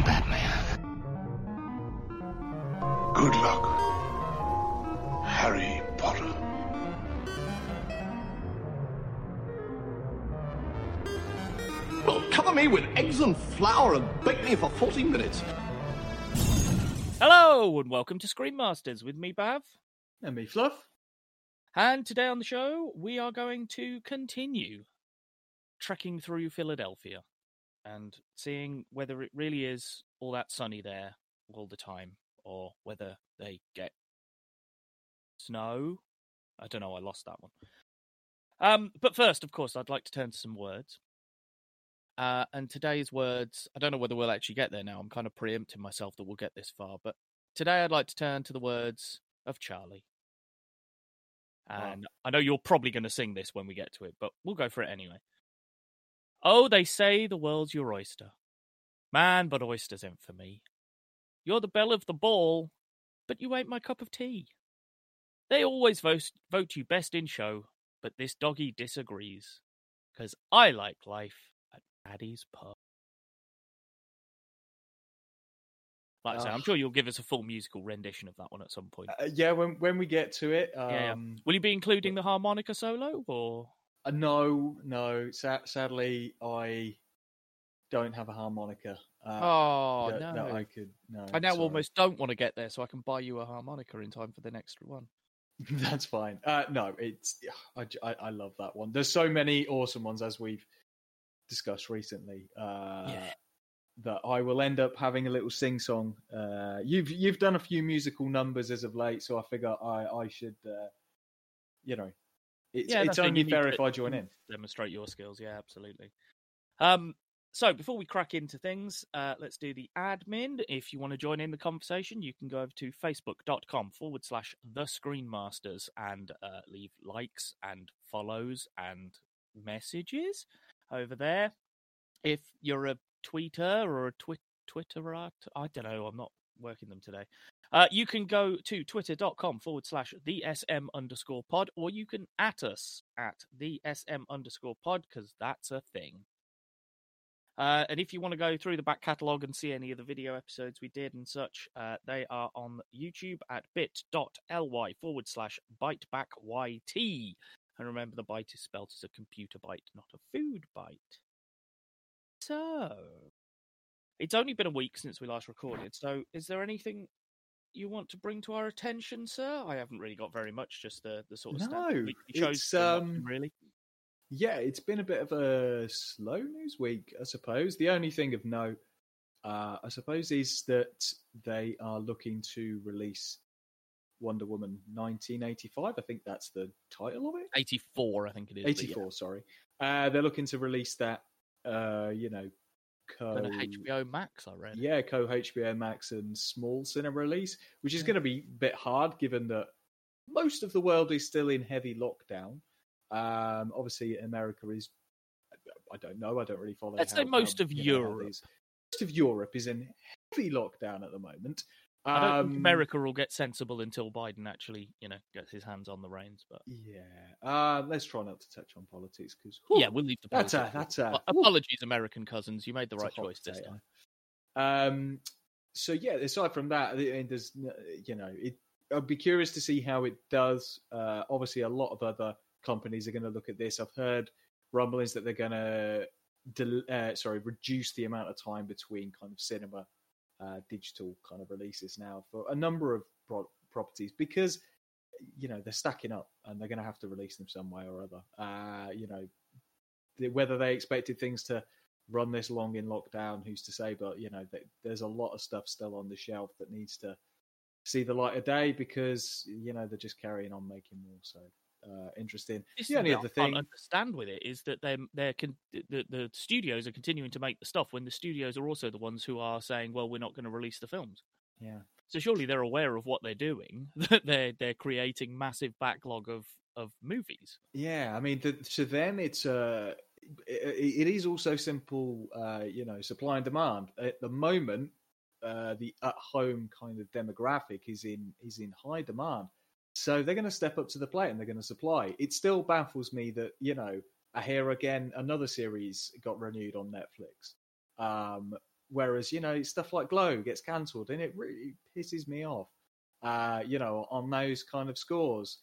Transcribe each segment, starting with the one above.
I'm Batman. Good luck, Harry Potter. Well, cover me with eggs and flour and bake me for 40 minutes. Hello and welcome to Screen Masters with me, Bav. And me, Fluff. And today on the show, we are going to continue trekking through Philadelphia and seeing whether it really is all that sunny there all the time or whether they get snow. I don't know, I lost that one. Um, but first, of course, I'd like to turn to some words. Uh, and today's words, I don't know whether we'll actually get there now. I'm kind of preempting myself that we'll get this far. But today I'd like to turn to the words of Charlie. And I know you're probably going to sing this when we get to it, but we'll go for it anyway. Oh, they say the world's your oyster. Man, but oysters ain't for me. You're the belle of the ball, but you ain't my cup of tea. They always vote, vote you best in show, but this doggy disagrees. 'Cause I like life at Paddy's Pub. Like I say, I'm sure you'll give us a full musical rendition of that one at some point. Uh, yeah, when when we get to it, um, Yeah, yeah. Will you be including the harmonica solo, or uh, no, no. Sa- sadly, I don't have a harmonica. Uh, oh that, no? that I could. No, I now sorry. almost don't want to get there, so I can buy you a harmonica in time for the next one. That's fine. Uh, no, it's I I love that one. There's so many awesome ones as we've discussed recently. Uh, Yeah. That I will end up having a little sing song. Uh, you've you've done a few musical numbers as of late, so I figure I I should, uh, you know, it's Yeah, it's only fair if I join in. Demonstrate your skills, yeah, absolutely. Um, so before we crack into things, uh, let's do the admin. If you want to join in the conversation, you can go over to facebook.com forward slash the screen masters and uh, leave likes and follows and messages over there. If you're a tweeter or a twi- Twitterer, I don't know, I'm not working them today. Uh, you can go to twitter.com forward slash the SM underscore pod, or you can at us at the SM underscore pod, because that's a thing. Uh, and if you want to go through the back catalogue and see any of the video episodes we did and such, uh, they are on YouTube at bit.ly forward slash byteback.yt. And remember, the bite is spelt as a computer bite, not a food bite. So, it's only been a week since we last recorded. So, is there anything you want to bring to our attention, sir? I haven't really got very much, just the, the sort of No, it's, um, really. Yeah, it's been a bit of a slow news week, I suppose. The only thing of note, uh, I suppose, is that they are looking to release Wonder Woman 1985. I think that's the title of it. 84, I think it is. but yeah. 84, sorry. Uh, they're looking to release that, uh, you know, co An HBO Max, I read. yeah, co HBO Max and small cinema release, which is Yeah. going to be a bit hard given that most of the world is still in heavy lockdown. Um, obviously, America is. I don't know. I don't really follow. Let's how- say most of you know, how Europe. most of Europe is in heavy lockdown at the moment. I don't think Um, America will get sensible until Biden actually, you know, gets his hands on the reins. But Yeah. Uh, let's try not to touch on politics because yeah, we'll leave the that's a politics. that's a Well, whew. apologies, American cousins. You made the right choice this time. Um, so yeah, aside from that, there's you know, it, I'd be curious to see how it does. Uh, obviously, a lot of other companies are going to look at this. I've heard rumblings that they're going to, del- uh, sorry, reduce the amount of time between kind of cinema, uh, digital kind of releases now for a number of pro- properties because you know they're stacking up and they're going to have to release them some way or other. Uh, you know, the- whether they expected things to run this long in lockdown, who's to say? But you know, th- there's a lot of stuff still on the shelf that needs to see the light of day because you know they're just carrying on making more. So uh, interesting. This the only other thing I understand with it is that they're they're con- the the studios are continuing to make the stuff when the studios are also the ones who are saying, well, we're not going to release the films. yeah, So surely they're aware of what they're doing. That they're they're creating massive backlog of of movies. yeah. I mean, the, to them, it's uh, it, it is also simple. Uh, you know, supply and demand. At the moment, uh, the at-home kind of demographic is in is in high demand. So they're going to step up to the plate and they're going to supply. It still baffles me that you know, I hear again another series got renewed on Netflix. Um, whereas you know stuff like Glow gets cancelled, and it really pisses me off. Uh, you know, on those kind of scores.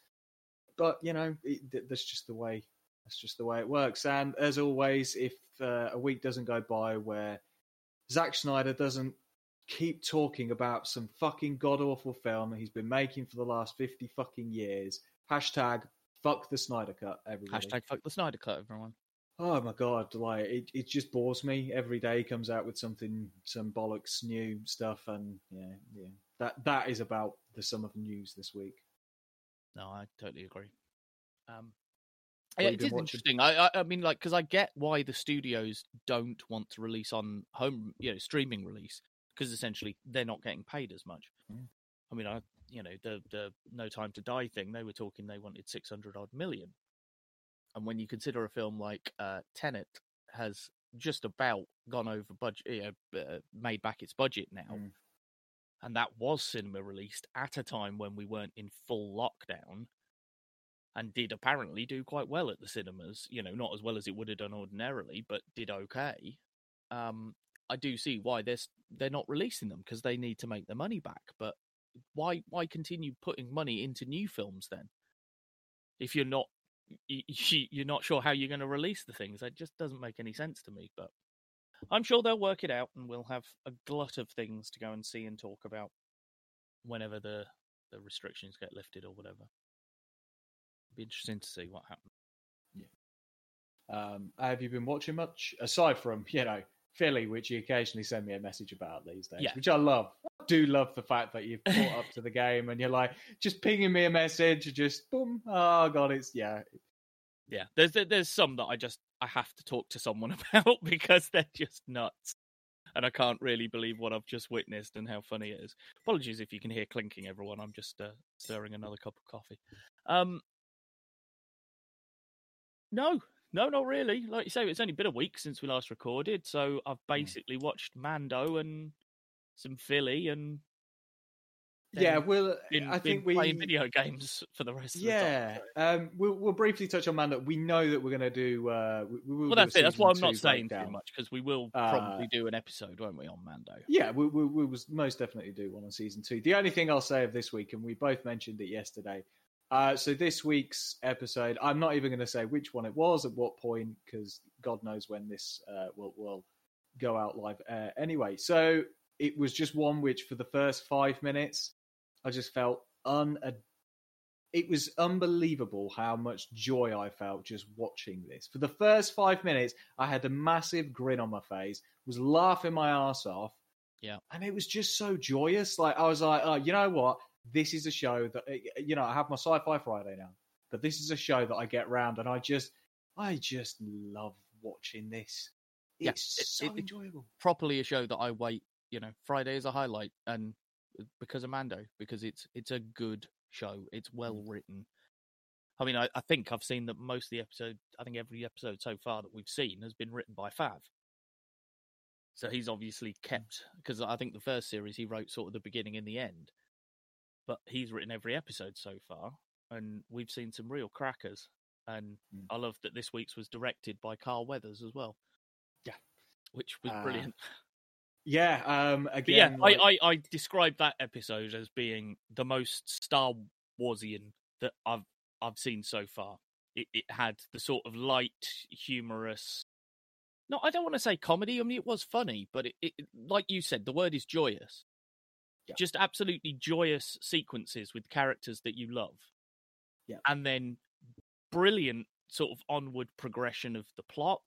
But you know, it, that's just the way. That's just the way it works. And as always, if uh, a week doesn't go by where Zack Snyder doesn't keep talking about some fucking god awful film he's been making for the last 50 fucking years. Hashtag fuck the Snyder Cut, everybody. Hashtag fuck the Snyder Cut, everyone. Oh my god, like it, it just bores me. Every day comes out with something some bollocks new stuff and yeah, yeah. That that is about the sum of news this week. No, I totally agree. Um yeah, it is watching? interesting. I, I, I mean, like, because I get why the studios don't want to release on home, you know, streaming release, because essentially they're not getting paid as much. Mm. I mean, I, you know, the the No Time to Die thing, they were talking they wanted six hundred odd million, and when you consider a film like uh, Tenet has just about gone over budget, you know, uh, made back its budget now, Mm. and that was cinema released at a time when we weren't in full lockdown and did apparently do quite well at the cinemas. You know, not as well as it would have done ordinarily, but did okay. Um, I do see why they're they're not releasing them because they need to make their money back. But why why continue putting money into new films then? If you're not you're not sure how you're going to release the things, that just doesn't make any sense to me. But I'm sure they'll work it out, and we'll have a glut of things to go and see and talk about whenever the the restrictions get lifted or whatever. Be interesting to see what happens. Yeah. Um, have you been watching much aside from you know Philly, which you occasionally send me a message about these days, Yeah. which I love. I do love the fact that you've caught up to the game and you're like just pinging me a message, just boom. Oh god, it's yeah, Yeah, there's there's some that I just I have to talk to someone about because they're just nuts, and I can't really believe what I've just witnessed and how funny it is. Apologies if you can hear clinking, everyone. I'm just uh, stirring another cup of coffee. Um, no, no, not really. Like you say, it's only been a week since we last recorded, so I've basically watched Mando and some Philly and yeah. Well, been, I think we playing video games for the rest of the time. Yeah, um, we'll we'll briefly touch on Mando. We know that we're going to do. Uh, we, we will Well, that's it. That's why I'm not saying breakdown. too much because we will Uh, probably do an episode, won't we, on Mando? Yeah, we, we, we was most definitely do one on season two. The only thing I'll say of this week, and we both mentioned it yesterday. Uh, so this week's episode, I'm not even going to say which one it was at what point, because God knows when this uh, will will go out live. Uh, anyway, so it was just one which, for the first five minutes, I just felt un. It was unbelievable how much joy I felt just watching this. For the first five minutes, I had a massive grin on my face, was laughing my ass off. Yeah. And it was just so joyous. Like, I was like, oh, you know what? This is a show that, uh, you know, I have my Sci Fi Friday now, but this is a show that I get round and I just, I just love watching this. Yeah, It's it- so it- enjoyable. Properly a show that I wait, you know, Friday is a highlight, and uh, because of Mando, because it's it's a good show. It's well written. I mean, I, I think I've seen that most of the episode. I think every episode so far that we've seen has been written by Fav. So he's obviously kept because I think the first series he wrote sort of the beginning and the end, but he's written every episode so far, and we've seen some real crackers. And Mm. I love that this week's was directed by Carl Weathers as well. Yeah. which was Uh, brilliant. Yeah. Um, again, yeah, like- I, I, I described that episode as being the most Star Warsian that I've I've seen so far. It, it had the sort of light, humorous. No, I don't want to say comedy. I mean, it was funny, but it, it like you said, the word is joyous. Yeah. Just absolutely joyous sequences with characters that you love. Yeah. and then brilliant sort of onward progression of the plot,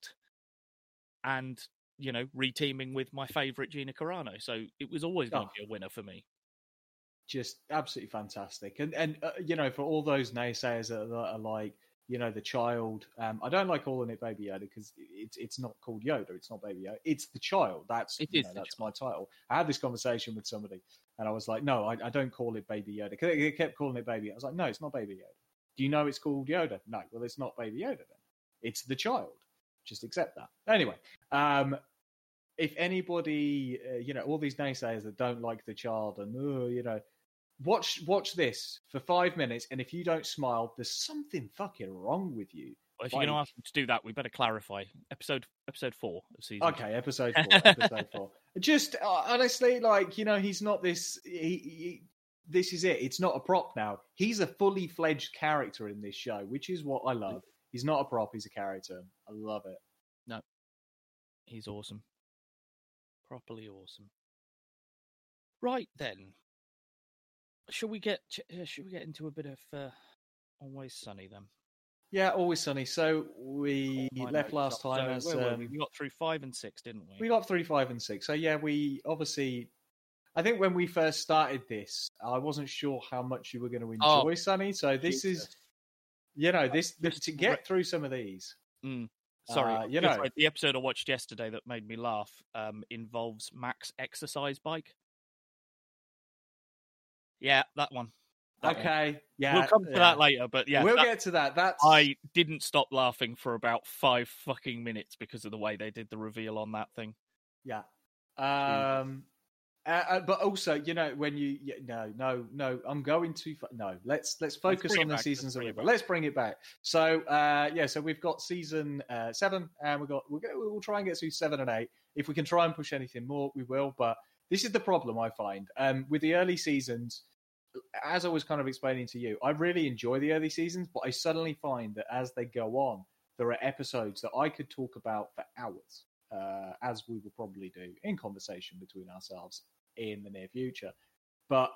and you know, reteaming with my favourite Gina Carano. So it was always going Oh. to be a winner for me. just absolutely fantastic. And and uh, you know, for all those naysayers that, that are like, you know, the child. Um, I don't like calling it Baby Yoda because it's it's not called Yoda. It's not Baby Yoda. It's the child. That's It you know, that's my title. I had this conversation with somebody, and I was like, no, I, I don't call it Baby Yoda because They kept calling it Baby. I was like, no, it's not Baby Yoda. Do you know it's called Yoda? No. Well, it's not Baby Yoda then. It's the child. Just accept that. Anyway, um, if anybody, uh, you know, all these naysayers that don't like the child and oh, you know, watch watch this for five minutes, and if you don't smile, there's something fucking wrong with you. Well, if you're going to ask me to do that, we better clarify episode episode four of season. Okay, episode four. episode four. Just uh, honestly, like you know, he's not this. He, he, this is it. It's not a prop now. He's a fully fledged character in this show, which is what I love. He's not a prop. He's a character. I love it. No, he's awesome. Properly awesome. Right then. Shall we get uh, we get into a bit of uh, Always Sunny then? Yeah, always sunny. So we My left last up. time So as were we? um, we got through five and six, didn't we? we got through five, and six. So yeah, we obviously. I think when we first started this, I wasn't sure how much you were going to Oh, enjoy Sunny. So this is, you know, this, this to get through some of these. Mm. Sorry, Uh, you know- the episode I watched yesterday that made me laugh um, involves Mac's exercise bike. Yeah, that one. That one. Okay, yeah, we'll come to yeah. that later, but yeah, we'll that- get to that. That's I didn't stop laughing for about five fucking minutes because of the way they did the reveal on that thing. Yeah. Um, uh, but also, you know, when you yeah, no, no, no, I'm going too far. No, let's let's focus bring on the back, let's seasons of it River. Let's bring it back. So, uh, yeah, so we've got season uh, seven, and we've got we'll, go, we'll try and get through seven and eight. If we can try and push anything more, we will. But this is the problem I find um, with the early seasons. As I was kind of explaining to you, I really enjoy the early seasons, but I suddenly find that as they go on, there are episodes that I could talk about for hours, uh, as we will probably do in conversation between ourselves in the near future. But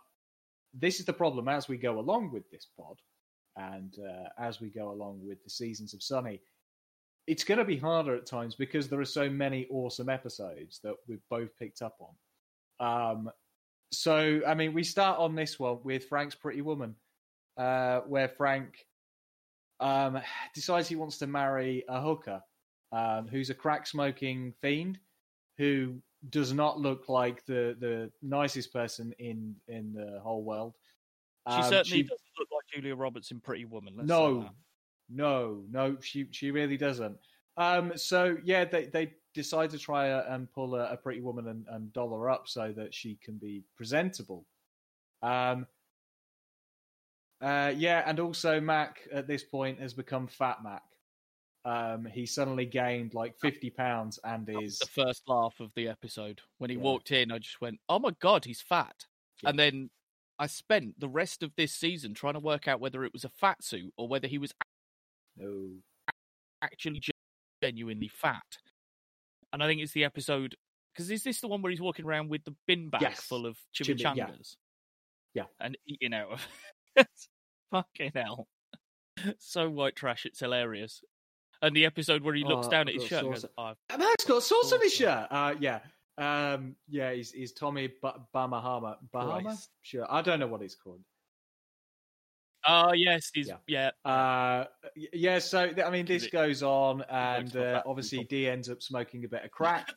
this is the problem as we go along with this pod, and uh, as we go along with the seasons of Sunny, it's going to be harder at times because there are so many awesome episodes that we've both picked up on. Um, so, I mean, we start on this one with Frank's Pretty Woman, uh, where Frank um, decides he wants to marry a hooker um, who's a crack smoking fiend who does not look like the, the nicest person in, in the whole world. She Um, certainly doesn't look like Julia Roberts in Pretty Woman. No, no, no, she she really doesn't. Um, so yeah, they they decide to try a, and pull a, a pretty woman and, and doll her up so that she can be presentable. Um, uh, yeah, and also Mac at this point has become Fat Mac. Um, he suddenly gained like fifty pounds and is the first laugh of the episode when he Yeah. walked in. I just went, "Oh my god, he's fat!" Yeah. And then I spent the rest of this season trying to work out whether it was a fat suit or whether he was no. actually genuinely fat. And I think it's the episode because is this the one where he's walking around with the bin bag Yes. full of Chimmy- yeah. Yeah. and eating out of fucking hell. So white trash, it's hilarious. And the episode where he looks Oh, down at his shirt goes, "Oh, Mac's got sauce on his shirt. Uh, yeah. Um, yeah, he's, he's Tommy ba- Bahama. Bahama? Sure. I don't know what he's called. Oh yes, he's Yeah. yeah, Uh, yeah, so, I mean, this goes on, and uh, obviously Dee ends up smoking a bit of crack,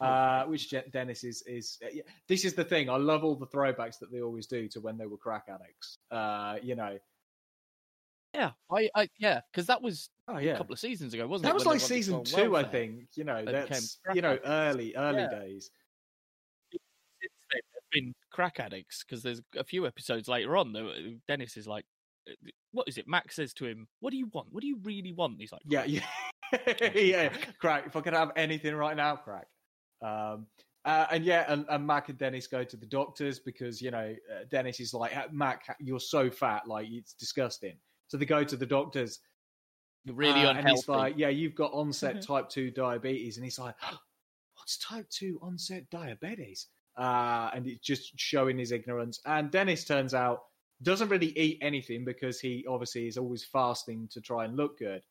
uh, which Dennis is. is uh, yeah, This is the thing. I love all the throwbacks that they always do to when they were crack addicts. Uh, you know. yeah, I, I yeah, because that was Oh, a couple of seasons ago, wasn't it? That was when like they wanted to season two, I think. You know, They that's, you know, early, early Yeah. days. been crack addicts because there's a few episodes later on that Dennis is like, uh, "What is it?" Max says to him, "What do you want? What do you really want?" He's like, Yeah, yeah, yeah. Crack. If I could have anything right now, crack. Um, uh, and yeah, and, and Mac and Dennis go to the doctors because you know uh, Dennis is like, Mac, you're so fat, like it's disgusting. So they go to the doctors. "You're really uh, unhealthy." And he's like, yeah, you've got onset type two diabetes, and he's like, what's type two onset diabetes? Uh, and it's just showing his ignorance. And Dennis turns out doesn't really eat anything because he obviously is always fasting to try and look good.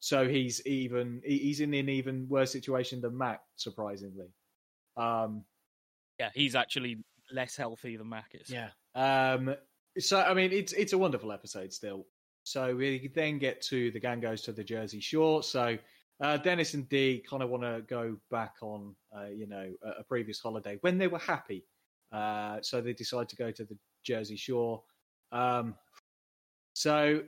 So he's even he's in an even worse situation than Mac, surprisingly. Um, yeah, he's actually less healthy than Mac is. yeah. Um, so I mean, it's it's a wonderful episode still. So we then get to the gang goes to the Jersey Shore. So uh, Dennis and Dee kind of want to go back on, uh, you know, a, a previous holiday when they were happy. Uh, so they decide to go to the Jersey Shore. Um, so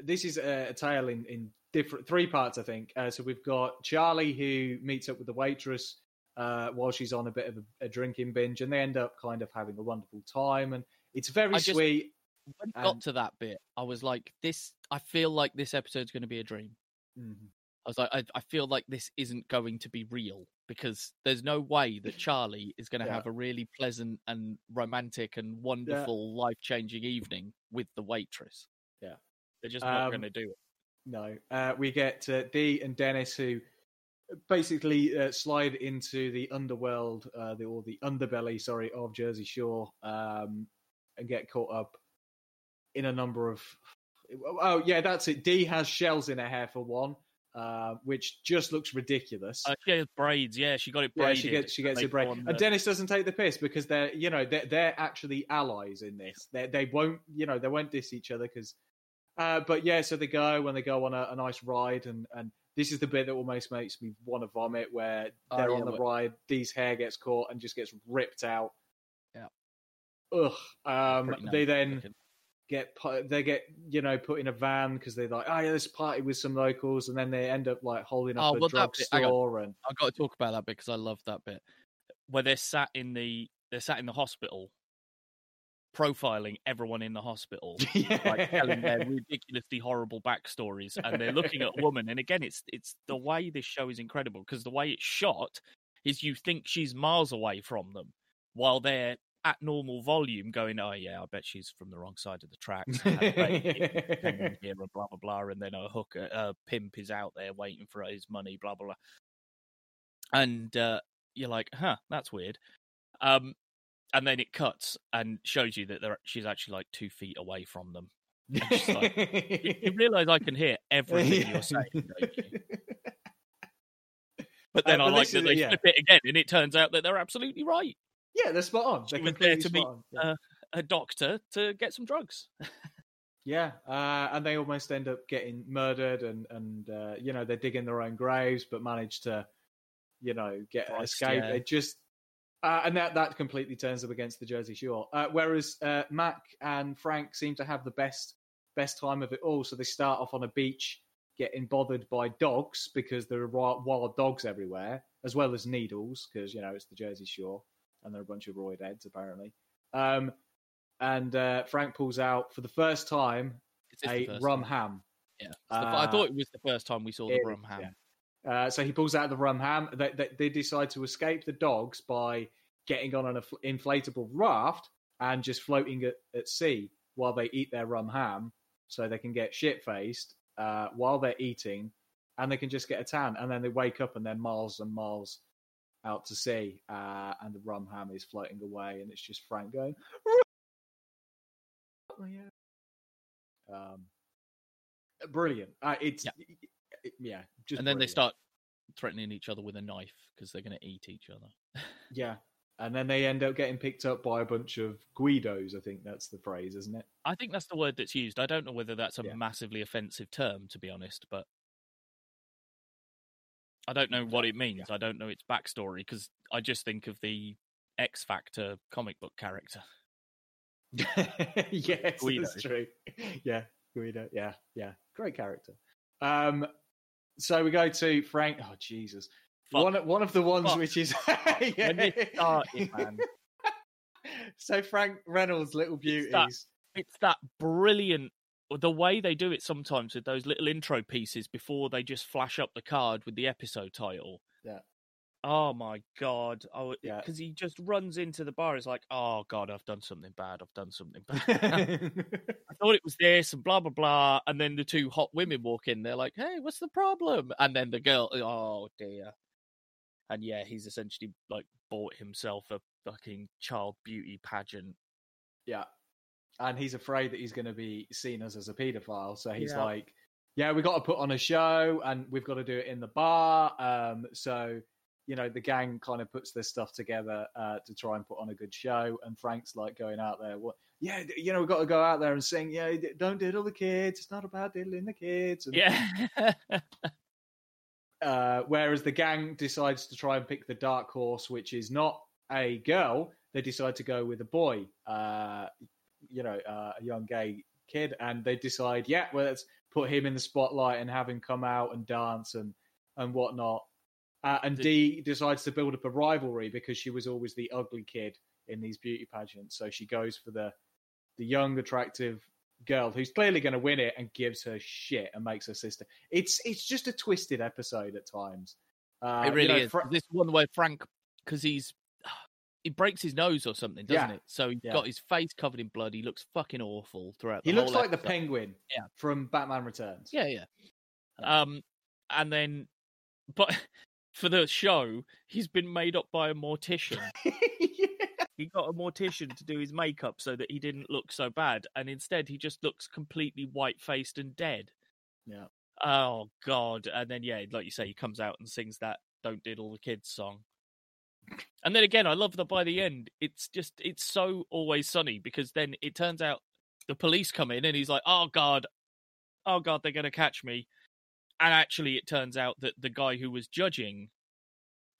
this is a, a tale in, in different three parts, I think. Uh, so we've got Charlie who meets up with the waitress uh, while she's on a bit of a, a drinking binge, and they end up kind of having a wonderful time, and it's very just- sweet. When it got to that bit, I was like, "This." I feel like this episode's going to be a dream. Mhm. I was like, I, I feel like this isn't going to be real because there's no way that Charlie is going to Yeah. have a really pleasant and romantic and wonderful, life changing evening with the waitress. Yeah. they're just not Um, going to do it. No, uh, we get uh, Dee and Dennis who basically uh, slide into the underworld, uh, the or the underbelly, sorry, of Jersey Shore, um, and get caught up in a number of. Oh yeah, that's it. Dee has shells in her hair for one, uh, which just looks ridiculous. Uh, she has braids, yeah, she got it yeah, she gets she gets they a break. And the- Dennis doesn't take the piss because they're you know they're they're actually allies in this. They they won't you know they won't diss each other because. Uh, but yeah, so they go when they go on a, a nice ride, and and this is the bit that almost makes me want to vomit, where Oh, they're yeah, on the what- ride, Dee's hair gets caught and just gets ripped out. Yeah. Ugh. Um, Pretty they then looking. Get they get you know put in a van because they're like, oh yeah, this party with some locals, and then they end up like holding up Oh, a well, bit- hang drugstore and I've got to talk about that bit because I love that bit where they're sat in the they're sat in the hospital, profiling everyone in the hospital, like telling their ridiculously horrible backstories, and they're looking at a woman. And again, it's it's the way this show is incredible because the way it's shot is you think she's miles away from them while they're at normal volume, going, "Oh yeah, I bet she's from the wrong side of the tracks." and I bet it's hanging here blah blah blah, and then a hooker, a pimp is out there waiting for his money, blah blah blah. And uh, you're like, huh, that's weird. Um, and then it cuts and shows you that they're, she's actually like two feet away from them. like- You, you realize I can hear everything you're saying, don't you? But then Uh, I but like that they yeah. flip it again, and it turns out that they're absolutely right. Yeah, they're spot on. They're was there completely to meet, spot on. Yeah. uh, A doctor to get some drugs. Yeah, uh, and they almost end up getting murdered, and and uh, you know they're digging their own graves, but manage to, you know, get Christ, escape. yeah. They just, uh, and that that completely turns them against the Jersey Shore. Uh, whereas uh, Mac and Frank seem to have the best best time of it all. So they start off on a beach, getting bothered by dogs because there are wild dogs everywhere, as well as needles because you know it's the Jersey Shore, and they're a bunch of roid heads apparently. Um, and uh, Frank pulls out for the first time Is this the a first rum time? ham. Yeah, the f- I Uh, thought it was the first time we saw the it rum ham. yeah. Uh, so he pulls out the rum ham. They, they, they decide to escape the dogs by getting on an inflatable raft and just floating at, at sea while they eat their rum ham, so they can get shit faced uh, while they're eating, and they can just get a tan. And then they wake up and they're miles and miles out to sea, uh, and the rum ham is floating away, and it's just Frank going. "Oh, yeah." Um, brilliant. Uh, it's Yeah. it- yeah, just and then they start threatening each other with a knife because they're going to eat each other. Yeah. And then they end up getting picked up by a bunch of Guidos, I think that's the phrase, isn't it? I think that's the word that's used. I don't know whether that's a Yeah. massively offensive term, to be honest, but I don't know what it means. I don't know its backstory because I just think of the X Factor comic book character. yes, Guido. that's true. Yeah, Guido. Yeah, yeah. Great character. Um so we go to Frank oh Jesus. Fuck. One one of the ones Fuck. which is When started, man. so Frank Reynolds, Little It's that- Beauties. It's that brilliant the way they do it sometimes with those little intro pieces before they just flash up the card with the episode title. Yeah. Oh my god! Oh, Yeah. because he just runs into the bar. It's like, oh god, I've done something bad. I've done something bad. I thought it was this and blah blah blah. And then the two hot women walk in. They're like, "Hey, what's the problem?" And then the girl, oh dear. And yeah, he's essentially like bought himself a fucking child beauty pageant. Yeah. And he's afraid that he's going to be seen as, as a paedophile. So he's Yeah. like, yeah, we've got to put on a show and we've got to do it in the bar. Um, so, you know, the gang kind of puts this stuff together uh, to try and put on a good show. And Frank's like going out there, what? Yeah, you know, we've got to go out there and sing, yeah, don't diddle the kids. It's not about diddling the kids. And, Yeah, uh, whereas the gang decides to try and pick the dark horse, which is not a girl. They decide to go with a boy, uh, you know, uh, a young gay kid, and they decide, yeah, well, let's put him in the spotlight and have him come out and dance and and whatnot. Uh, and Did- Dee decides to build up a rivalry because she was always the ugly kid in these beauty pageants, so she goes for the the young, attractive girl who's clearly going to win it and gives her shit and makes her sister. It's it's just a twisted episode at times. Uh, it really you know, is. Fra- this one where Frank, because he's he breaks his nose or something, doesn't Yeah. it? So he's Yeah. got his face covered in blood. He looks fucking awful throughout. The he looks like the penguin Yeah. from Batman Returns. Yeah, yeah. Um, and then, but for the show, he's been made up by a mortician. he got a mortician to do his makeup so that he didn't look so bad, and instead he just looks completely white faced and dead. Yeah. Oh God! And then yeah, like you say, he comes out and sings that "Don't Diddle the Kids" song. And then again, I love that by the end, it's just it's so always sunny because then it turns out the police come in and he's like, "Oh God, oh God, they're going to catch me." And actually, it turns out that the guy who was judging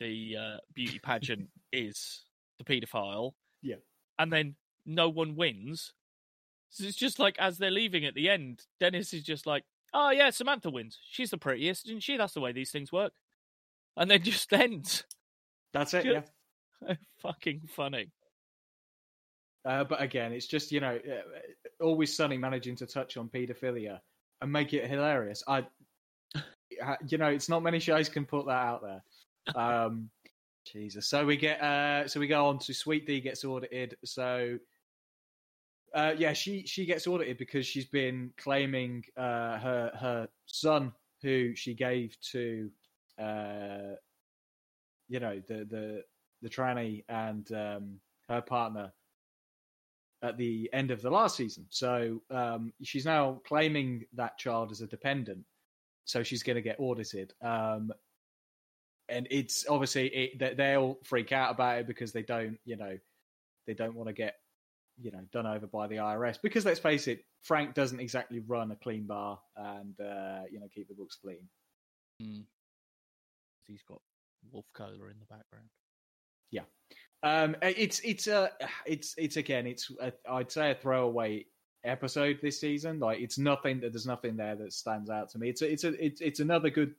the uh, beauty pageant is the paedophile. Yeah. And then no one wins. So it's just like as they're leaving at the end, Dennis is just like, "Oh yeah, Samantha wins. She's the prettiest, isn't she? That's the way these things work." And then just ends. That's it. Just- Yeah. Fucking funny. Uh, but again, it's just you know, uh, always sunny managing to touch on paedophilia and make it hilarious. I, uh, you know, it's not many shows can put that out there. Um, Jesus. So we get, uh, so we go on to Sweet D gets audited. So, uh, yeah, she she gets audited because she's been claiming uh, her her son who she gave to, uh, you know, the the the tranny and um, her partner at the end of the last season. So um, she's now claiming that child as a dependent. So she's going to get audited. Um, and it's obviously it, they- they'll freak out about it because they don't, you know, they don't want to get, you know, done over by the IRS. Because let's face it, Frank doesn't exactly run a clean bar and uh, you know keep the books clean. Mm. He's got wolf cola in the background. Um, it's it's uh, it's it's again, it's a, I'd say a throwaway episode this season. Like it's nothing. That there's nothing there that stands out to me. It's a, it's a it's it's another good.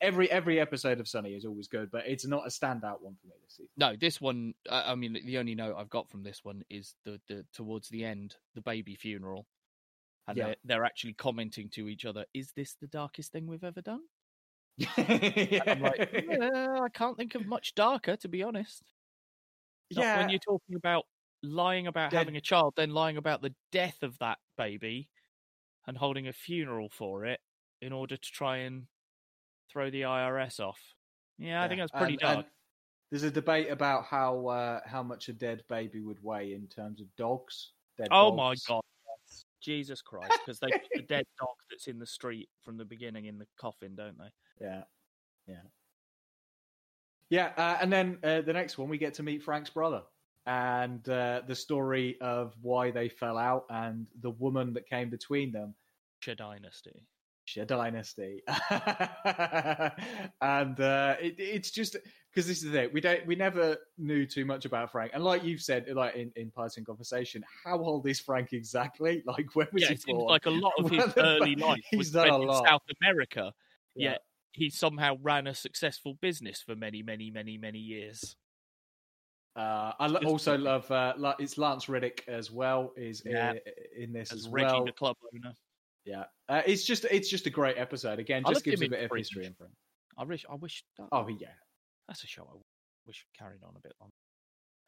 Every every episode of Sunny is always good, but it's not a standout one for me this season. No, this one. I I mean, the only note I've got from this one is the, the towards the end, the baby funeral, and Yeah. they're, they're actually commenting to each other. Is this the darkest thing we've ever done? I'm like, yeah, I can't think of much darker, to be honest. Not yeah, when you're talking about lying about Dead- having a child, then lying about the death of that baby, and holding a funeral for it in order to try and throw the IRS off. Yeah, I think that's pretty and- dark. and there's a debate about how uh, how much a dead baby would weigh in terms of dogs. Dead Oh my god. Jesus Christ, because they put the dead dog that's in the street from the beginning in the coffin, don't they? Yeah, yeah, yeah. Uh, and then uh, the next one, we get to meet Frank's brother and uh, the story of why they fell out and the woman that came between them. Shadynasty. Cher Dynasty, and uh, it, it's just because this is it. We don't, we never knew too much about Frank, and like you've said, like in in passing conversation, how old is Frank exactly? Like when was Yeah, he born? like a lot of his early life was He's done spent in. South America, Yeah. He somehow ran a successful business for many, many, many, many years. Uh, I Just- also love uh, it's Lance Reddick as well is Yeah. i- in this As as, Reggie, well. the club owner. Yeah, uh, it's just it's just a great episode. Again, just gives a bit of history in front. I wish, I wish. That, Oh yeah, that's a show I wish carried on a bit longer.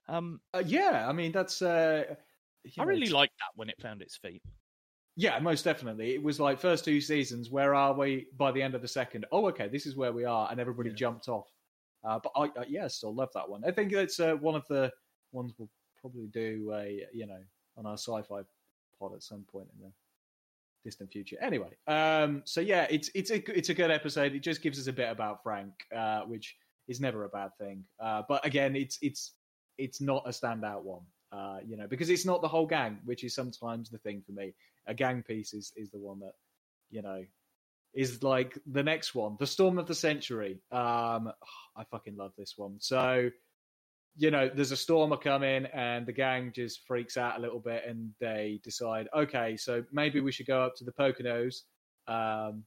Um, uh, yeah. I mean that's uh, I really liked that when it found its feet. Yeah, most definitely. It was like first two seasons. Where are we by the end of the second? Oh, okay, this is where we are, and everybody Yeah. jumped off. Uh, but I, uh, yeah, still love that one. I think it's uh, one of the ones we'll probably do a you know on our sci-fi pod at some point in the distant future. Anyway, um, so yeah, it's it's a it's a good episode. It just gives us a bit about Frank, uh, which is never a bad thing. Uh, but again, it's it's it's not a standout one. Uh, you know, because it's not the whole gang, which is sometimes the thing for me a gang piece is is the one that you know is like the next one. The storm of the century. Um i fucking love this one. So you know there's a storm coming and the gang just freaks out a little bit and they decide okay so maybe we should go up to the poconos um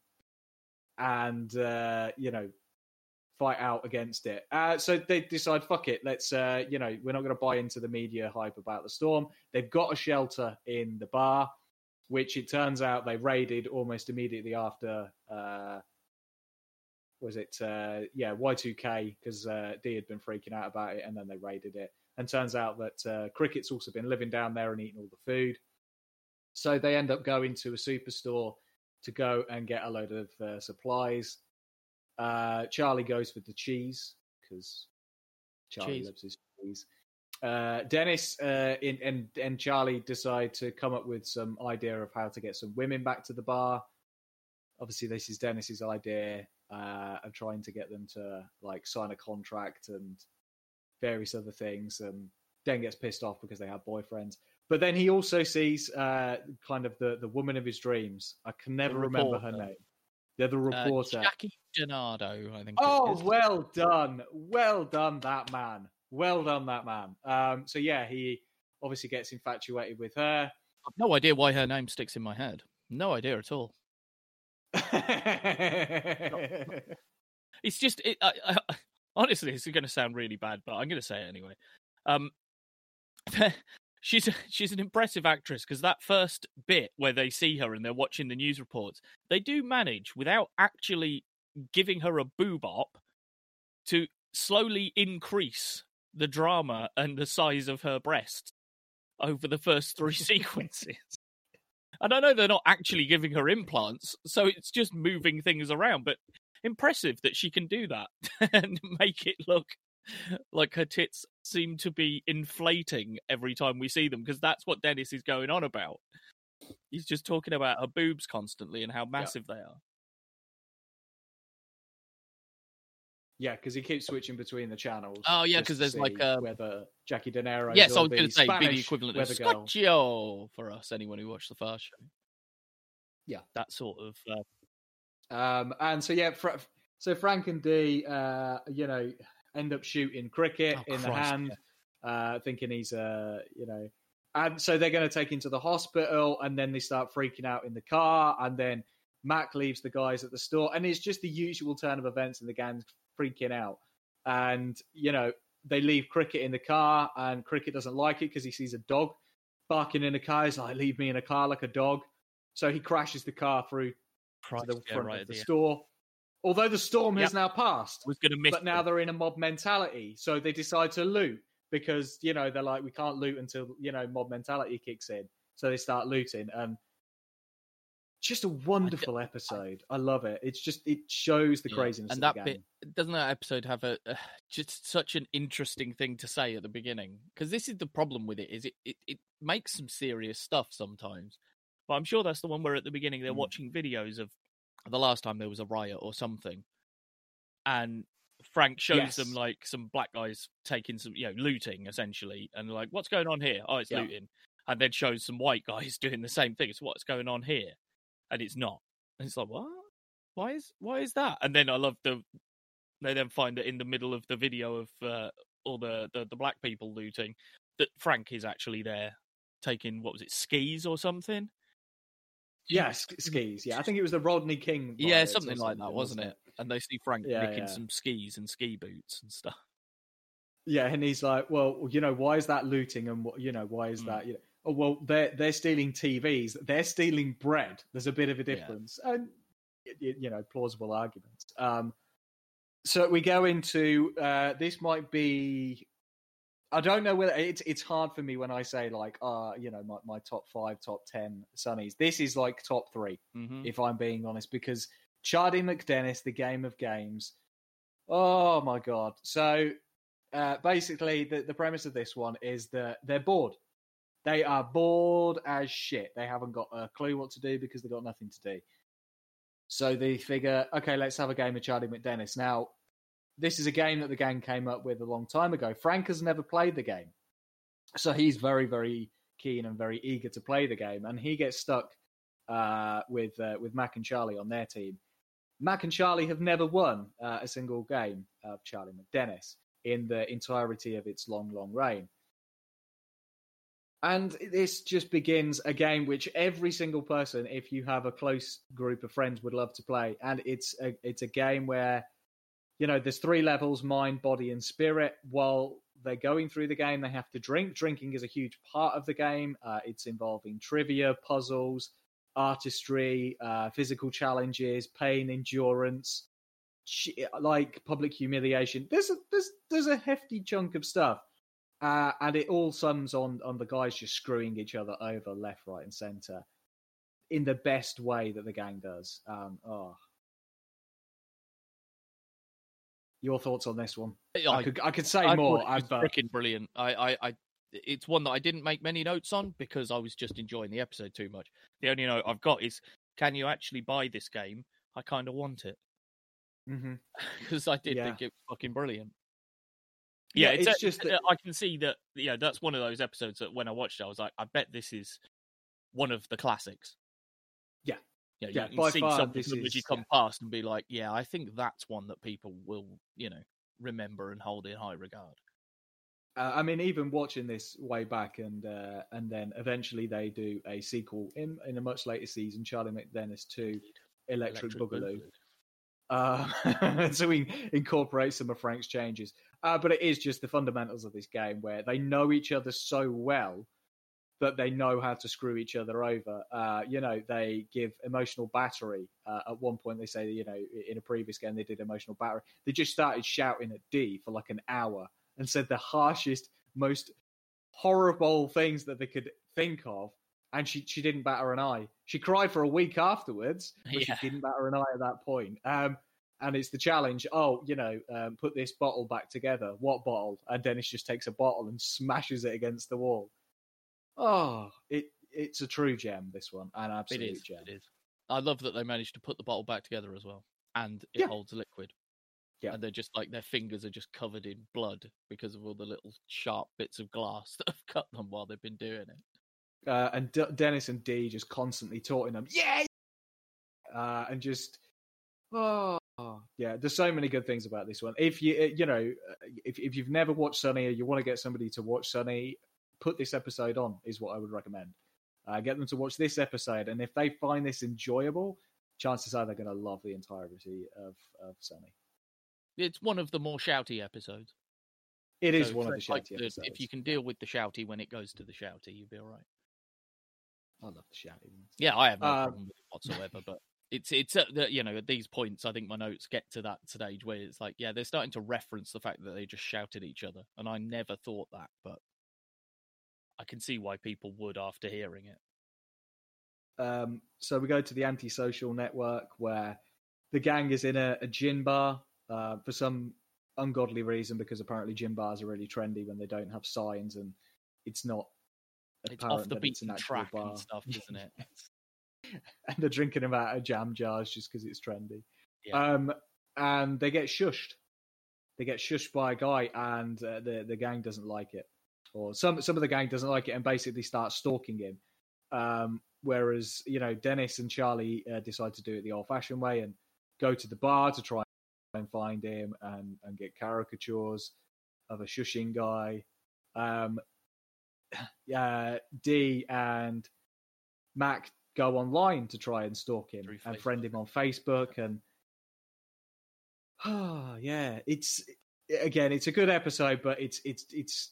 and uh you know fight out against it. Uh so they decide fuck it let's uh you know we're not going to buy into the media hype about the storm. They've got a shelter in the bar which it turns out they raided almost immediately after. Uh, was it uh, yeah Y2K because uh, Dee had been freaking out about it, and then they raided it. And turns out that uh, Cricket's also been living down there and eating all the food. So they end up going to a superstore to go and get a load of uh, supplies. Uh, Charlie goes with the cheese because Charlie Cheese. loves his cheese. Uh, Dennis uh, in, and and Charlie decide to come up with some idea of how to get some women back to the bar. Obviously, this is Dennis's idea uh, of trying to get them to like sign a contract and various other things. And Den gets pissed off because they have boyfriends. But then he also sees uh, kind of the, the woman of his dreams. I can never remember her name. They're the Uh, reporter. Jackie Denardo, I think. Oh, well done. Well done, that man. Well done, that man. Um, so, yeah, he obviously gets infatuated with her. I've no idea why her name sticks in my head. No idea at all. It's just, it, I, I, honestly, this is going to sound really bad, but I'm going to say it anyway. Um, she's a, she's an impressive actress because that first bit where they see her and they're watching the news reports, they do manage without actually giving her a boob op to slowly increase the drama and the size of her breasts over the first three sequences. And I know they're not actually giving her implants, so it's just moving things around, but impressive that she can do that and make it look like her tits seem to be inflating every time we see them because that's what Dennis is going on about. He's just talking about her boobs constantly and how massive they are. Yeah, because he keeps switching between the channels. Oh, yeah, because there's, like, um, whether Jackie Denardo. yes, I was going to say be the equivalent of girl. For us, anyone who watched the first show. Yeah. That sort of. Uh, Um, and so yeah, Fra- so Frank and Dee, uh, you know, end up shooting cricket Oh, in the Christ, hand, uh, thinking he's, uh, you know, and so they're going to take him to the hospital, and then they start freaking out in the car, and then Mac leaves the guys at the store, and it's just the usual turn of events, in the gang's freaking out, and you know, they leave cricket in the car, and cricket doesn't like it because he sees a dog barking in the car. He's like, "Leave me in a car like a dog." So he crashes the car through Christ, to the yeah, front right of the at the end. store. Although the storm has Yep. now passed, was going to miss. but now they're in a mob mentality, so they decide to loot because you know they're like we can't loot until you know mob mentality kicks in. So they start looting, and just a wonderful episode. I love it. It's just it shows the Yeah, craziness and of that bit doesn't that episode have a uh, just such an interesting thing to say at the beginning because this is the problem with it is it, it it makes some serious stuff sometimes but i'm sure that's the one where at the beginning they're Mm. watching videos of the last time there was a riot or something and frank shows them like some black guys taking some you know looting essentially and like what's going on here oh it's Yeah. looting and then shows some white guys doing the same thing it's what's going on here and it's not and it's like what why is why is that and then i love the they then find that in the middle of the video of uh, all the, the the black people looting that frank is actually there taking what was it skis or something Yeah, sk- skis. Yeah, I think it was the Rodney King. yeah or something like that wasn't it and they see frank Yeah, nicking yeah. some skis and ski boots and stuff Yeah, and he's like, well, you know, why is that looting, and what, you know, why is Mm. that? You know, oh, well, they're they're stealing TVs, they're stealing bread. There's a bit of a Yeah. difference, and y- y- you know, plausible arguments. Um, so we go into uh, this might be. I don't know whether it's it's hard for me when I say like, uh, you know, my, my top five, top ten Sunnies. This is like top three mm-hmm. if I'm being honest, because CharDee MacDennis, the game of games. Oh my god! So uh, basically, the, the premise of this one is that they're bored. They are bored as shit. They haven't got a clue what to do because they've got nothing to do. So they figure, okay, let's have a game of CharDee MacDennis. Now, this is a game that the gang came up with a long time ago. Frank has never played the game. So he's very, very keen and very eager to play the game. And he gets stuck uh, with uh, with Mac and Charlie on their team. Mac and Charlie have never won uh, a single game of CharDee MacDennis in the entirety of its long, long reign. And this just begins a game which every single person, if you have a close group of friends, would love to play. And it's a, it's a game where, you know, there's three levels: mind, body, and spirit. While they're going through the game, they have to drink. Drinking is a huge part of the game. Uh, it's involving trivia, puzzles, artistry, uh, physical challenges, pain, endurance, like public humiliation. There's a there's there's a hefty chunk of stuff, uh, and it all sums on on the guys just screwing each other over left, right, and center in the best way that the gang does. Um, oh. Your thoughts on this one? I, I could I could say I more. It was freaking brilliant. I, I, I, it's one that I didn't make many notes on because I was just enjoying the episode too much. The only note I've got is, can you actually buy this game? I kind of want it because mm-hmm. I did Yeah. think it was fucking brilliant. Yeah, Yeah, it's, it's just that- I can see that. Yeah, that's one of those episodes that when I watched it, I was like, I bet this is one of the classics. Yeah. yeah, Yeah, You, you see far, something that you come past and be like, yeah, I think that's one that people will, you know, remember and hold in high regard. Uh, I mean, even watching this way back, and uh, and then eventually they do a sequel in in a much later season, CharDee MacDennis to Electric, Boogaloo. Uh, so we incorporate some of Frank's changes, uh, but it is just the fundamentals of this game where they know each other so well that they know how to screw each other over. Uh, you know, they give emotional battery. Uh, at one point, they say, you know, in a previous game they did emotional battery. They just started shouting at Dee for like an hour and said the harshest, most horrible things that they could think of. And she, she didn't batter an eye. She cried for a week afterwards, but Yeah. she didn't batter an eye at that point. Um, and it's the challenge. Oh, you know, um, put this bottle back together. What bottle? And Dennis just takes a bottle and smashes it against the wall. Oh, it it's a true gem. This one, an It absolute is. gem. It is. I love that they managed to put the bottle back together as well, and it Yeah. holds liquid. Yeah. And they're just like their fingers are just covered in blood because of all the little sharp bits of glass that have cut them while they've been doing it. Uh, and D- Dennis and Dee just constantly taunting them, yeah, uh, and just oh yeah. There's so many good things about this one. If you uh, you know uh, if if you've never watched Sunny or you want to get somebody to watch Sunny, put this episode on is what I would recommend. Uh, get them to watch this episode, and if they find this enjoyable, chances are they're going to love the entirety of of Sunny. It's one of the more shouty episodes. It is So one of the it's like shouty the- episodes. If you can deal with the shouty when it goes to the shouty, you'll be all right. I love the shouty ones. Yeah, I have no Um, problem with it whatsoever. But it's it's at the, you know at these points, I think my notes get to that stage where it's like, yeah, they're starting to reference the fact that they just shouted each other, and I never thought that, but I can see why people would after hearing it. Um, so we go to the antisocial network where the gang is in a, a gin bar uh, for some ungodly reason because apparently gin bars are really trendy when they don't have signs and it's not It's off the beaten track bar. and stuff, isn't it? and they're drinking them out of jam jars just because it's trendy. Yeah. Um, and they get shushed. They get shushed by a guy, and uh, the the gang doesn't like it, or some some of the gang doesn't like it, and basically start stalking him. Um, whereas you know Dennis and Charlie uh, decide to do it the old fashioned way and go to the bar to try and find him and and get caricatures of a shushing guy. Um, yeah, Dee and Mac go online to try and stalk him and friend him on Facebook and oh yeah it's again it's a good episode but it's it's it's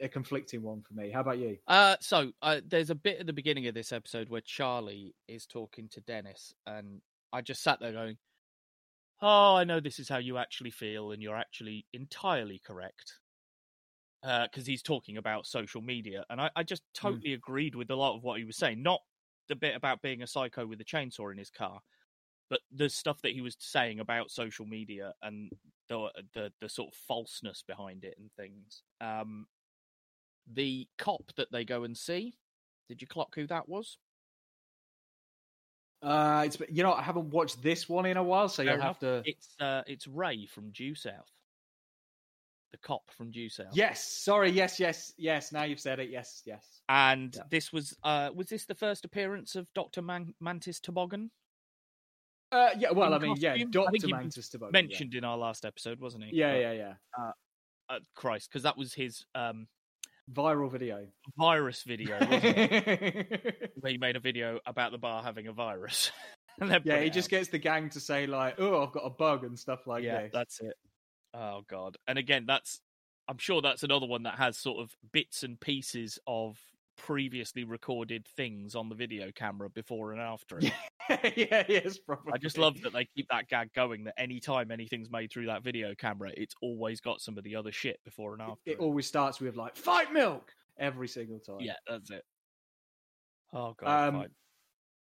a conflicting one for me. How about you? Uh, so uh, there's a bit at the beginning of this episode where Charlie is talking to Dennis, and I just sat there going, "Oh, I know this is how you actually feel, and you're actually entirely correct." Because he's talking about social media, and I, I just totally agreed with a lot of what he was saying. Not the bit about being a psycho with a chainsaw in his car, but the stuff that he was saying about social media and the the, the sort of falseness behind it and things. Um, the cop that they go and see. Did you clock who that was? uh it's you know i haven't watched this one in a while so Fair you'll have to It's uh, it's Ray from Due South, the cop from Due South. yes sorry yes yes yes now you've said it yes yes And Yeah. this was uh, was this the first appearance of Doctor Man- Mantis Toboggan? uh yeah well In i mean yeah costume? I dr think he was mantis Toboggan, Mentioned in our last episode, wasn't he? yeah But, yeah yeah, yeah. Uh, Christ, because that was his um, viral video virus video. Wasn't it? Where he made a video about the bar having a virus. yeah he just gets the gang to say like oh i've got a bug and stuff like yeah, this that's it. Oh god! And again, that's I'm sure that's another one that has sort of bits and pieces of previously recorded things on the video camera before and after it. yeah, yes, probably. I just love that they keep that gag going. That any time anything's made through that video camera, it's always got some of the other shit before and after. It it. always starts with like fight milk every single time. Yeah, that's it. Oh god. Um, fine.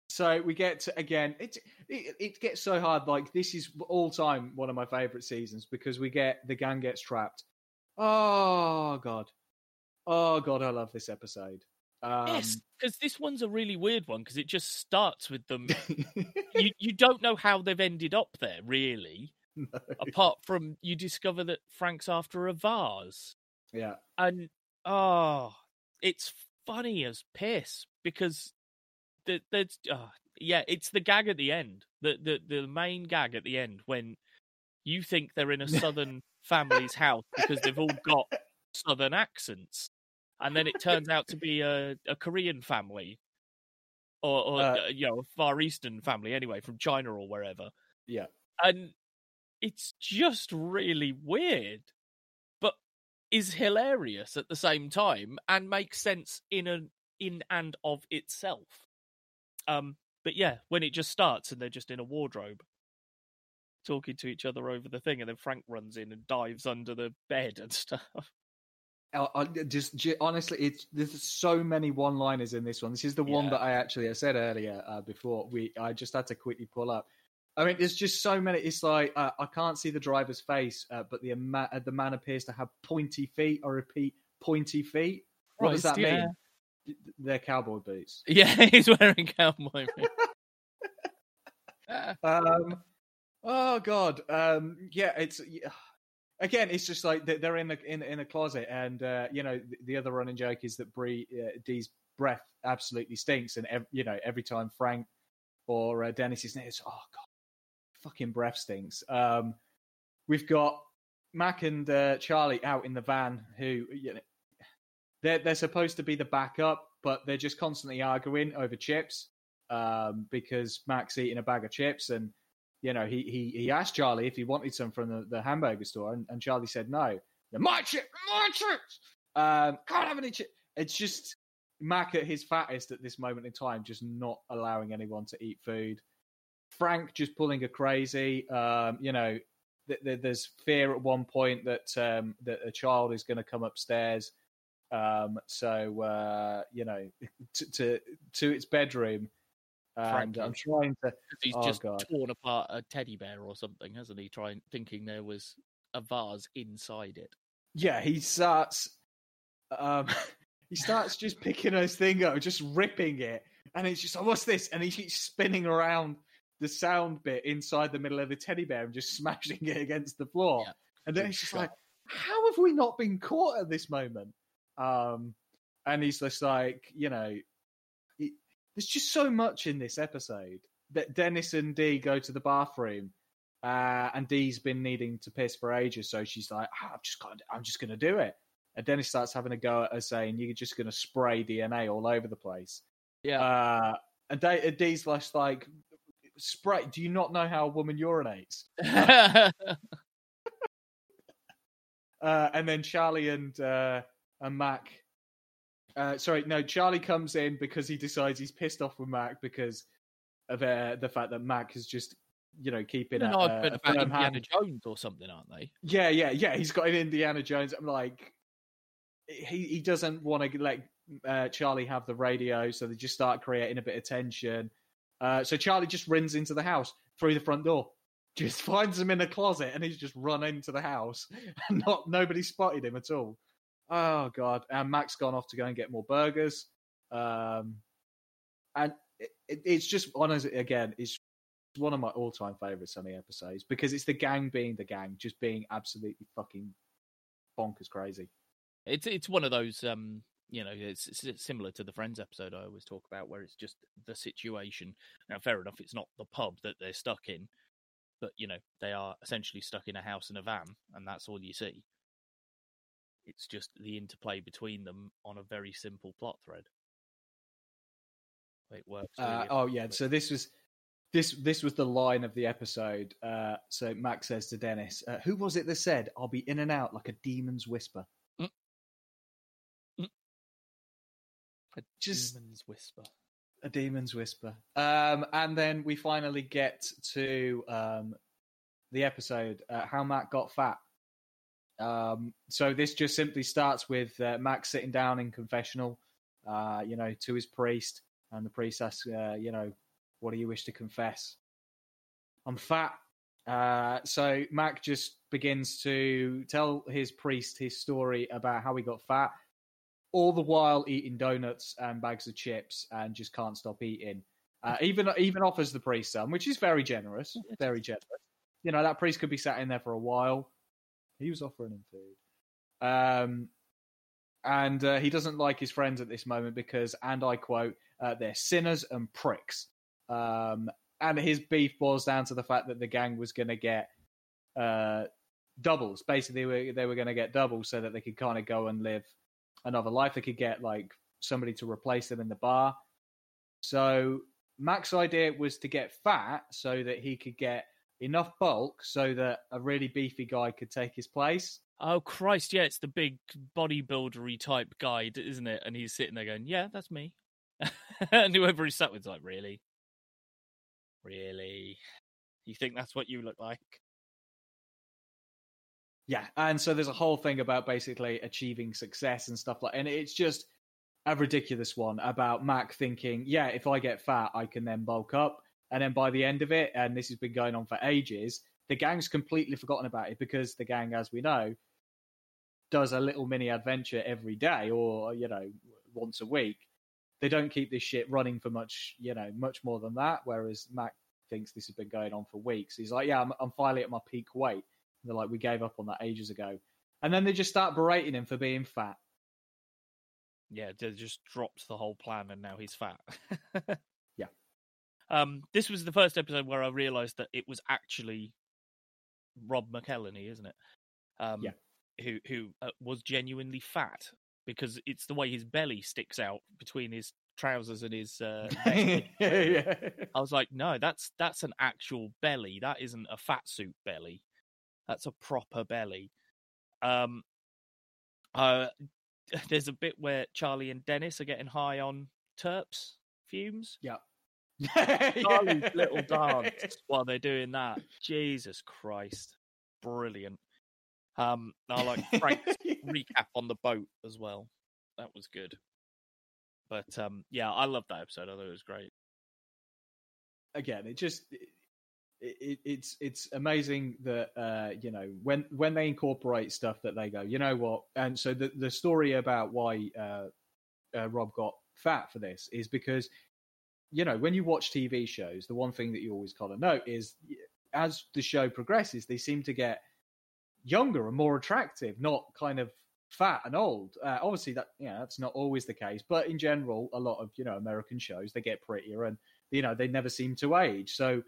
So we get to again. It, it it gets so hard. Like this is all time one of my favorite seasons because we get the gang gets trapped. Oh god, oh god, I love this episode. Um, yes, because this one's a really weird one because it just starts with them. you you don't know how they've ended up there, really. No. Apart from you discover that Frank's after a vase, yeah, and oh, it's funny as piss because uh, yeah, it's the gag at the end, the the the main gag at the end when you think they're in a southern family's house because they've all got southern accents, and then it turns out to be a, a Korean family. Or, or Uh, uh, you know, a Far Eastern family anyway, from China or wherever yeah. and it's just really weird but is hilarious at the same time and makes sense in an in and of itself um but yeah when it just starts and they're just in a wardrobe talking to each other over the thing and then frank runs in and dives under the bed and stuff I, I just ge- honestly, it's there's so many one-liners in this one. This is the one that I actually I said earlier uh, before we. I just had to quickly pull up. I mean, there's just so many. It's like uh, I can't see the driver's face, uh, but the ama- uh, the man appears to have pointy feet. I repeat, pointy feet. What does that yeah. mean? They're cowboy boots. yeah he's wearing cowboy boots. um, oh god, um, yeah, it's again, it's just like they- they're in the in, in a closet, and uh, you know the, the other running joke is that Bree uh, Dee's breath absolutely stinks, and ev- you know every time Frank or uh, Dennis is near, it's oh god, fucking breath stinks. Um, we've got Mac and uh, Charlie out in the van, who you know they're they're supposed to be the backup, but they're just constantly arguing over chips um, because Mac's eating a bag of chips, and you know he he he asked Charlie if he wanted some from the, the hamburger store, and, and Charlie said no. My chip, my chips. Um, can't have any chips. It's just Mac at his fattest at this moment in time, just not allowing anyone to eat food. Frank just pulling a crazy. Um, you know, th- th- there's fear at one point that um, that a child is going to come upstairs. Um, so uh, you know, to, to to its bedroom, and I'm trying to. he's Oh, just God. torn apart a teddy bear or something hasn't he trying thinking there was a vase inside it Yeah, he starts. Um, he starts just picking his thing up, just ripping it, and it's just, oh, what's this? And he keeps spinning around the sound bit inside the middle of the teddy bear and just smashing it against the floor. Yeah, and then it's just like, how have we not been caught at this moment? Um, and he's just like, you know, he, there's just so much in this episode that Dennis and Dee go to the bathroom, uh, and Dee's been needing to piss for ages, so she's like, "Ah, "I'm just got, I'm just going to do it." And Dennis starts having a go at her, saying, "You're just going to spray DNA all over the place." yeah Uh, and, De- and Dee's just like, "Spray? Do you not know how a woman urinates?" Uh, and then Charlie and uh, and Mac. Uh, sorry, no. Charlie comes in because he decides he's pissed off with Mac because of uh, the fact that Mac is just, you know, keeping an a, argument a about Indiana hand. Jones or something, aren't they? Yeah, yeah, yeah. He's got an Indiana Jones. I'm like, he he doesn't want to let uh, Charlie have the radio, so they just start creating a bit of tension. Uh, so Charlie just runs into the house through the front door, just finds him in a closet, and he's just run into the house, and not nobody spotted him at all. Oh god! And Mac's gone off to go and get more burgers, um, and it, it, it's just honestly again, it's one of my all-time favorites on the episodes because it's the gang being the gang, just being absolutely fucking bonkers crazy. It's it's one of those um you know it's, it's similar to the Friends episode I always talk about where it's just the situation. Now, fair enough, it's not the pub that they're stuck in, but you know they are essentially stuck in a house and a van, and that's all you see. It's just the interplay between them on a very simple plot thread. It works. Uh, oh yeah, so this was this this was the line of the episode. Uh, so Max says to Dennis, uh, "Who was it that said I'll be in and out like a demon's whisper?" Mm. Mm. A Just- demon's whisper. a demon's whisper. Um, and then we finally get to um, the episode uh, how Mac got fat. Um, so this just simply starts with uh, Mac's sitting down in confessional, uh, you know, to his priest, and the priest asks, uh, you know, what do you wish to confess? I'm fat. Uh, so Mac just begins to tell his priest his story about how he got fat, all the while eating donuts and bags of chips and just can't stop eating. Uh, even even offers the priest some, which is very generous, very generous. You know that priest could be sat in there for a while. He was offering him food, um, and uh, he doesn't like his friends at this moment because, and I quote, uh, "They're sinners and pricks." Um, and his beef boils down to the fact that the gang was going to get uh, doubles. Basically, they were, were going to get doubles so that they could kind of go and live another life. They could get like somebody to replace them in the bar. So Mac's idea was to get fat so that he could get enough bulk so that a really beefy guy could take his place. Oh Christ! Yeah, it's the big bodybuildery type guy, isn't it? And he's sitting there going, "Yeah, that's me." and whoever he sat with's like, "Really, really? You think that's what you look like?" Yeah, and so there's a whole thing about basically achieving success and stuff like, and it's just a ridiculous one about Mac thinking, yeah, if I get fat, I can then bulk up, and then by the end of it, and this has been going on for ages, the gang's completely forgotten about it because the gang, as we know, does a little mini adventure every day or you know once a week. They don't keep this shit running for much, you know, much more than that. Whereas Mac thinks this has been going on for weeks. He's like, yeah, I'm, I'm finally at my peak weight. They're like, we gave up on that ages ago. And then they just start berating him for being fat. Yeah, they just dropped the whole plan, and now he's fat. Yeah. Um, this was the first episode where I realised that it was actually Rob McElhenney, isn't it? Um, Yeah. Who who uh, was genuinely fat because it's the way his belly sticks out between his trousers and his. Uh, yeah, yeah. I was like, no, that's that's an actual belly. That isn't a fat suit belly. That's a proper belly. Um, uh, there's a bit where Charlie and Dennis are getting high on turps fumes. Charlie's little dance while they're doing that. Jesus Christ, brilliant. Um, I like Frank's recap on the boat as well. That was good. But um, yeah, I loved that episode. I thought it was great. again, it just it, it, it's it's amazing that uh, you know when when they incorporate stuff that they go, you know what? And so the the story about why uh, uh, Rob got fat for this is because you know when you watch TV shows, the one thing that you always kind of note is as the show progresses, they seem to get younger and more attractive, not kind of fat and old. Uh, obviously, that know that's not always the case, but in general, a lot of you know American shows they get prettier and you know they never seem to age. So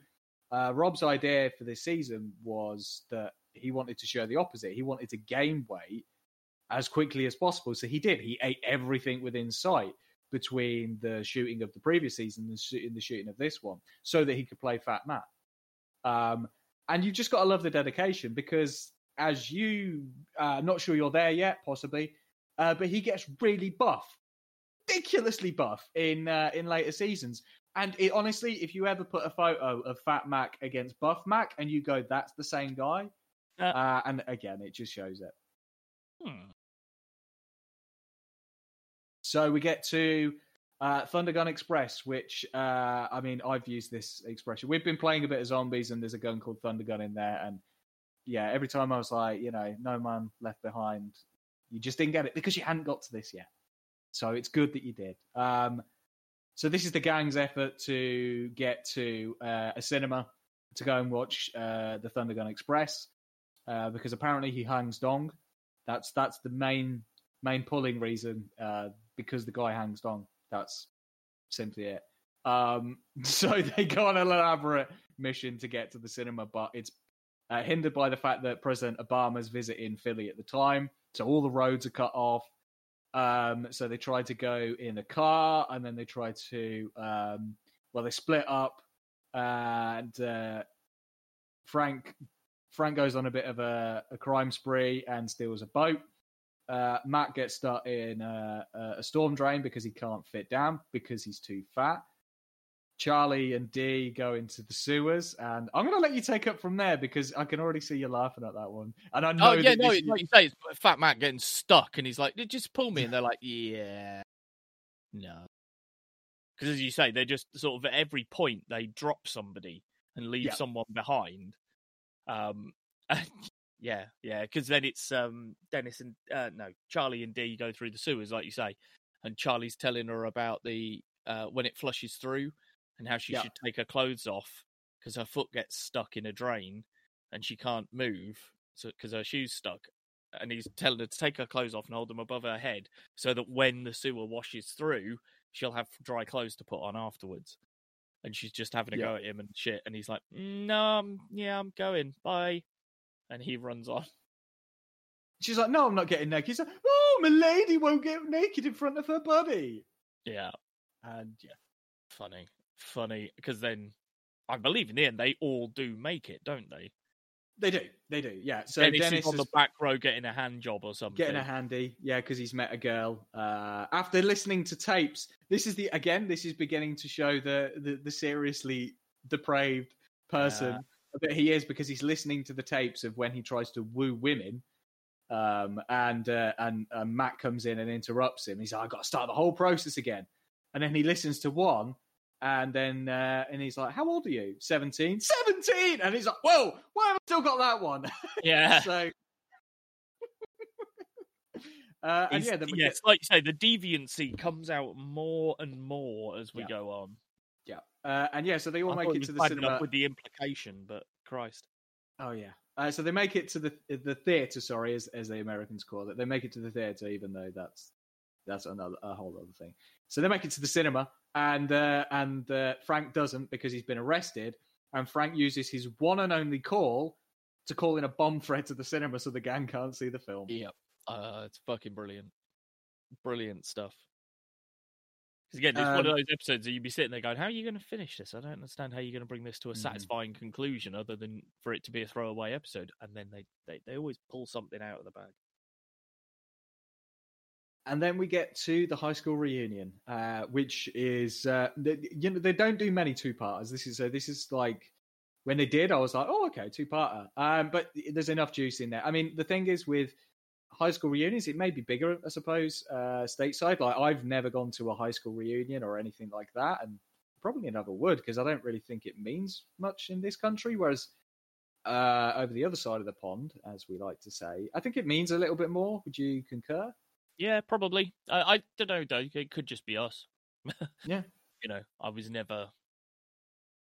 uh, Rob's idea for this season was that he wanted to show the opposite. He wanted to gain weight as quickly as possible. So he did. He ate everything within sight between the shooting of the previous season and the shooting, the shooting of this one, so that he could play Fat Mac. Um, and you've just got to love the dedication because, as you, uh, not sure you're there yet, possibly, uh, but he gets really buff, ridiculously buff in uh, in later seasons. And it, honestly, if you ever put a photo of Fat Mac against Buff Mac and you go, "That's the same guy," Uh, uh, and again, it just shows it. Hmm. So we get to uh, Thundergun Express, which uh, I mean, I've used this expression. We've been playing a bit of zombies, and there's a gun called Thundergun in there, and yeah, every time I was like, you know, no man left behind. You just didn't get it because you hadn't got to this yet. So it's good that you did. Um, so this is the gang's effort to get to uh, a cinema to go and watch uh, the Thundergun Express uh, because apparently he hangs dong. That's that's the main main pulling reason uh, because the guy hangs dong. That's simply it. Um, so they go on an elaborate mission to get to the cinema, but it's uh, hindered by the fact that President Obama's visiting Philly at the time. So all the roads are cut off. Um, so they try to go in a car, and then they try to, um, well, they split up. and uh, Frank Frank goes on a bit of a, a crime spree and steals a boat. Uh, Mac gets stuck in a, a storm drain because he can't fit down because he's too fat. Charlie and Dee go into the sewers, and I'm going to let you take up from there because I can already see you laughing at that one. And I know, Oh yeah, no, like you say, it's Fat Mac getting stuck, and he's like, "Just pull me," and they're like, "Yeah, no," because as you say, they're just sort of at every point they drop somebody and leave Yeah. someone behind. Um, yeah, yeah, because then it's um Dennis and uh, no Charlie and Dee go through the sewers, like you say, and Charlie's telling her about the uh when it flushes through and how she Yeah. should take her clothes off because her foot gets stuck in a drain and she can't move so because her shoes stuck and he's telling her to take her clothes off and hold them above her head so that when the sewer washes through she'll have dry clothes to put on afterwards and she's just having a go at him and shit and he's like "Mm, no I'm, yeah i'm going bye and he runs on She's like, no, I'm not getting naked. He's like, oh, my lady won't get naked in front of her buddy. yeah And yeah, funny funny because then i believe in the end they all do make it don't they they do, they do. Yeah. So dennis, Dennis is on the back row getting a hand job or something getting a handy, yeah, because he's met a girl. Uh, after listening to tapes, this is the again, this is beginning to show the the, the seriously depraved person that he is because he's listening to the tapes of when he tries to woo women. Um, and uh, and uh, Mac comes in and interrupts him. He's like, "I got to start the whole process again." And then he listens to one, and then uh, and he's like, "How old are you? 17? 17!" And he's like, "Whoa, why have I still got that one?" yeah so, uh, and He's- yeah, then yes, get, like you say, the deviancy comes out more and more as we Yeah. go on. Yeah, uh, and yeah, so they all I make it to the cinema. with the implication, but Christ, Oh yeah. Uh, so they make it to the the theater. Sorry, as as the Americans call it. They make it to the theater, even though that's that's another a whole other thing. So they make it to the cinema, and uh, and uh, Frank doesn't because he's been arrested. And Frank uses his one and only call to call in a bomb threat to the cinema, so the gang can't see the film. yep, uh, it's fucking brilliant, brilliant stuff. Because again, it's one of Um, those episodes that you'd be sitting there going, "How are you going to finish this? I don't understand how you're going to bring this to a Mhm. satisfying conclusion, other than for it to be a throwaway episode." And then they they, they always pull something out of the bag. And then we get to the high school reunion, uh, which is uh, they, you know they don't do many two parters. This is uh, this is like when they did, I was like, oh okay, two parter. Um, but there's enough juice in there. I mean, the thing is with high school reunions, it may be bigger, I suppose, uh, stateside. Like I've never gone to a high school reunion or anything like that, and probably never would because I don't really think it means much in this country. Whereas uh, over the other side of the pond, as we like to say, I think it means a little bit more. Would you concur? Yeah, probably. I, I don't know though. It could just be us. Yeah. You know, I was never.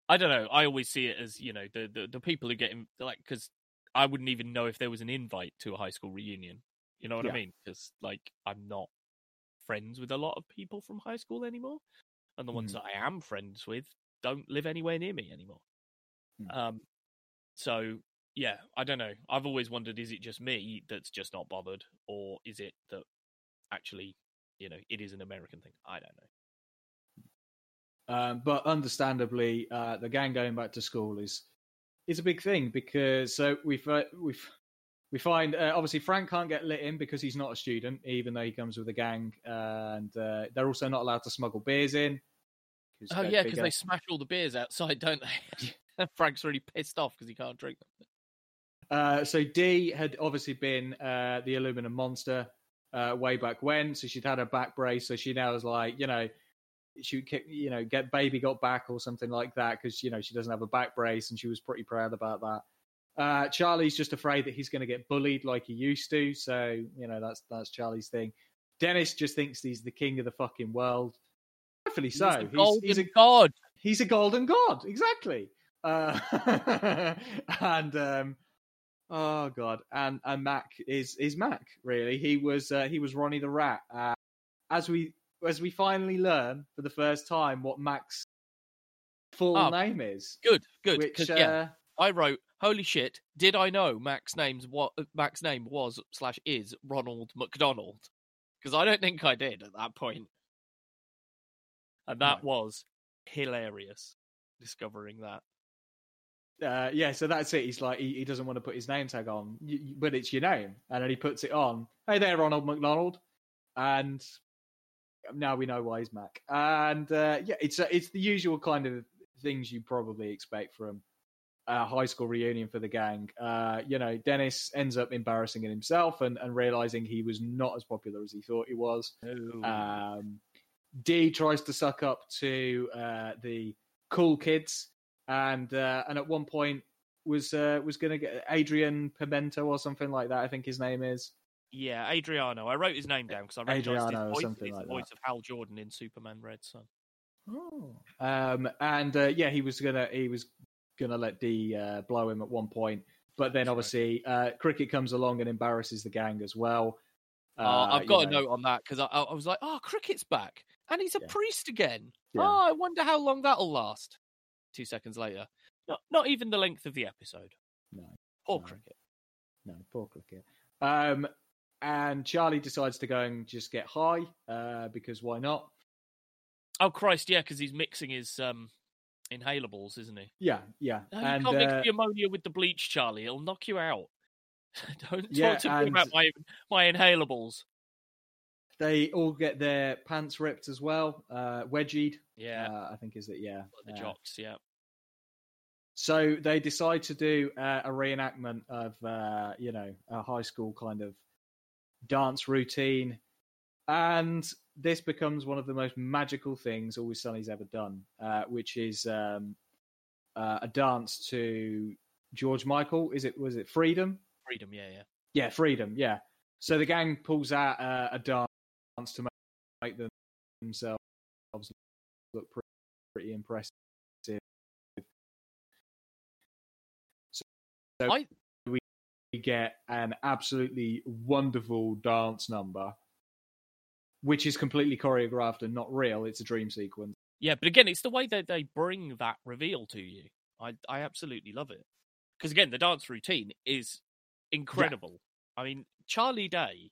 I don't know. I always see it as you know the the, the people who get in, like because I wouldn't even know if there was an invite to a high school reunion. You know what Yeah. I mean? Because like I'm not friends with a lot of people from high school anymore, and the ones Mhm. that I am friends with don't live anywhere near me anymore. Mm. Um, so yeah, I don't know. I've always wondered: is it just me that's just not bothered, or is it that actually, you know, it is an American thing? I don't know. Um, but understandably, uh, the gang going back to school is is a big thing because so we've we we find uh, obviously Frank can't get lit in because he's not a student, even though he comes with a gang, and uh, they're also not allowed to smuggle beers in. Oh yeah, because they smash all the beers outside, don't they? Frank's really pissed off because he can't drink them. Uh, so Dee had obviously been uh, the aluminum monster uh, way back when, so she'd had her back brace. So she now is like, you know, she would kick, you know, get baby got back or something like that because you know she doesn't have a back brace, and she was pretty proud about that. Uh, Charlie's just afraid that he's going to get bullied like he used to, so you know that's that's Charlie's thing. Dennis just thinks he's the king of the fucking world. Rightfully so. He's a golden he's a god. he's a golden god exactly uh and um oh god and and mac is is mac really he was uh, he was ronnie the rat uh, as we as we finally learn for the first time what mac's full Oh, name is Good, good. which uh, yeah, I wrote, "Holy shit! Did I know Mac's name's what Mac's name was slash is Ronald McDonald?" Because I don't think I did at that point, and that No. was hilarious. discovering that. uh, yeah, so that's it. He's like, he, he doesn't want to put his name tag on, but it's your name, and then he puts it on. Hey there, Ronald McDonald, and now we know why he's Mac. And uh, yeah, it's uh, it's the usual kind of things you probably expect from a high school reunion for the gang. Uh, you know, Dennis ends up embarrassing it himself and, and realizing he was not as popular as he thought he was. Um, Dee tries to suck up to uh, the cool kids, and uh, and at one point was uh, was going to get Adrian Pimento or something like that. I think his name is. Yeah, Adriano. I wrote his name down because I recognised Adriano his voice. something It's like the voice that. of Hal Jordan in Superman Red Sun. Um, and uh, yeah, he was gonna he was gonna let Dee uh, blow him at one point, but then That's right. obviously uh, Cricket comes along and embarrasses the gang as well. Uh, Uh, I've got a know, note on that because I, I I was like, oh, Cricket's back. And he's a Yeah. priest again. Yeah. Oh, I wonder how long that'll last. Two seconds later. Not, not even the length of the episode. No, Poor No. Cricket. no, poor Cricket. Um, and Charlie decides to go and just get high uh, because why not? Oh, Christ, yeah, because he's mixing his um, inhalables, isn't he? Yeah, yeah. No, you and can't mix uh, the ammonia with the bleach, Charlie. It'll knock you out. Don't Yeah, talk to me about my my inhalables. they all get their pants ripped as well, uh, wedgied. Yeah, Uh, I think is it? Yeah. the jocks. Yeah, So they decide to do uh, a reenactment of, uh, you know, a high school kind of dance routine. And this becomes one of the most magical things Always Sunny's ever done, uh, which is um, uh, a dance to George Michael. Is it, was it Freedom? freedom. Yeah, yeah. Yeah, Freedom. Yeah. So the gang pulls out uh, a dance to make them themselves look pretty, pretty impressive. So I- we get an absolutely wonderful dance number, which is completely choreographed and not real. It's a dream sequence. Yeah, but again, it's the way that they bring that reveal to you. I I absolutely love it because again, the dance routine is incredible. I mean, Charlie Day,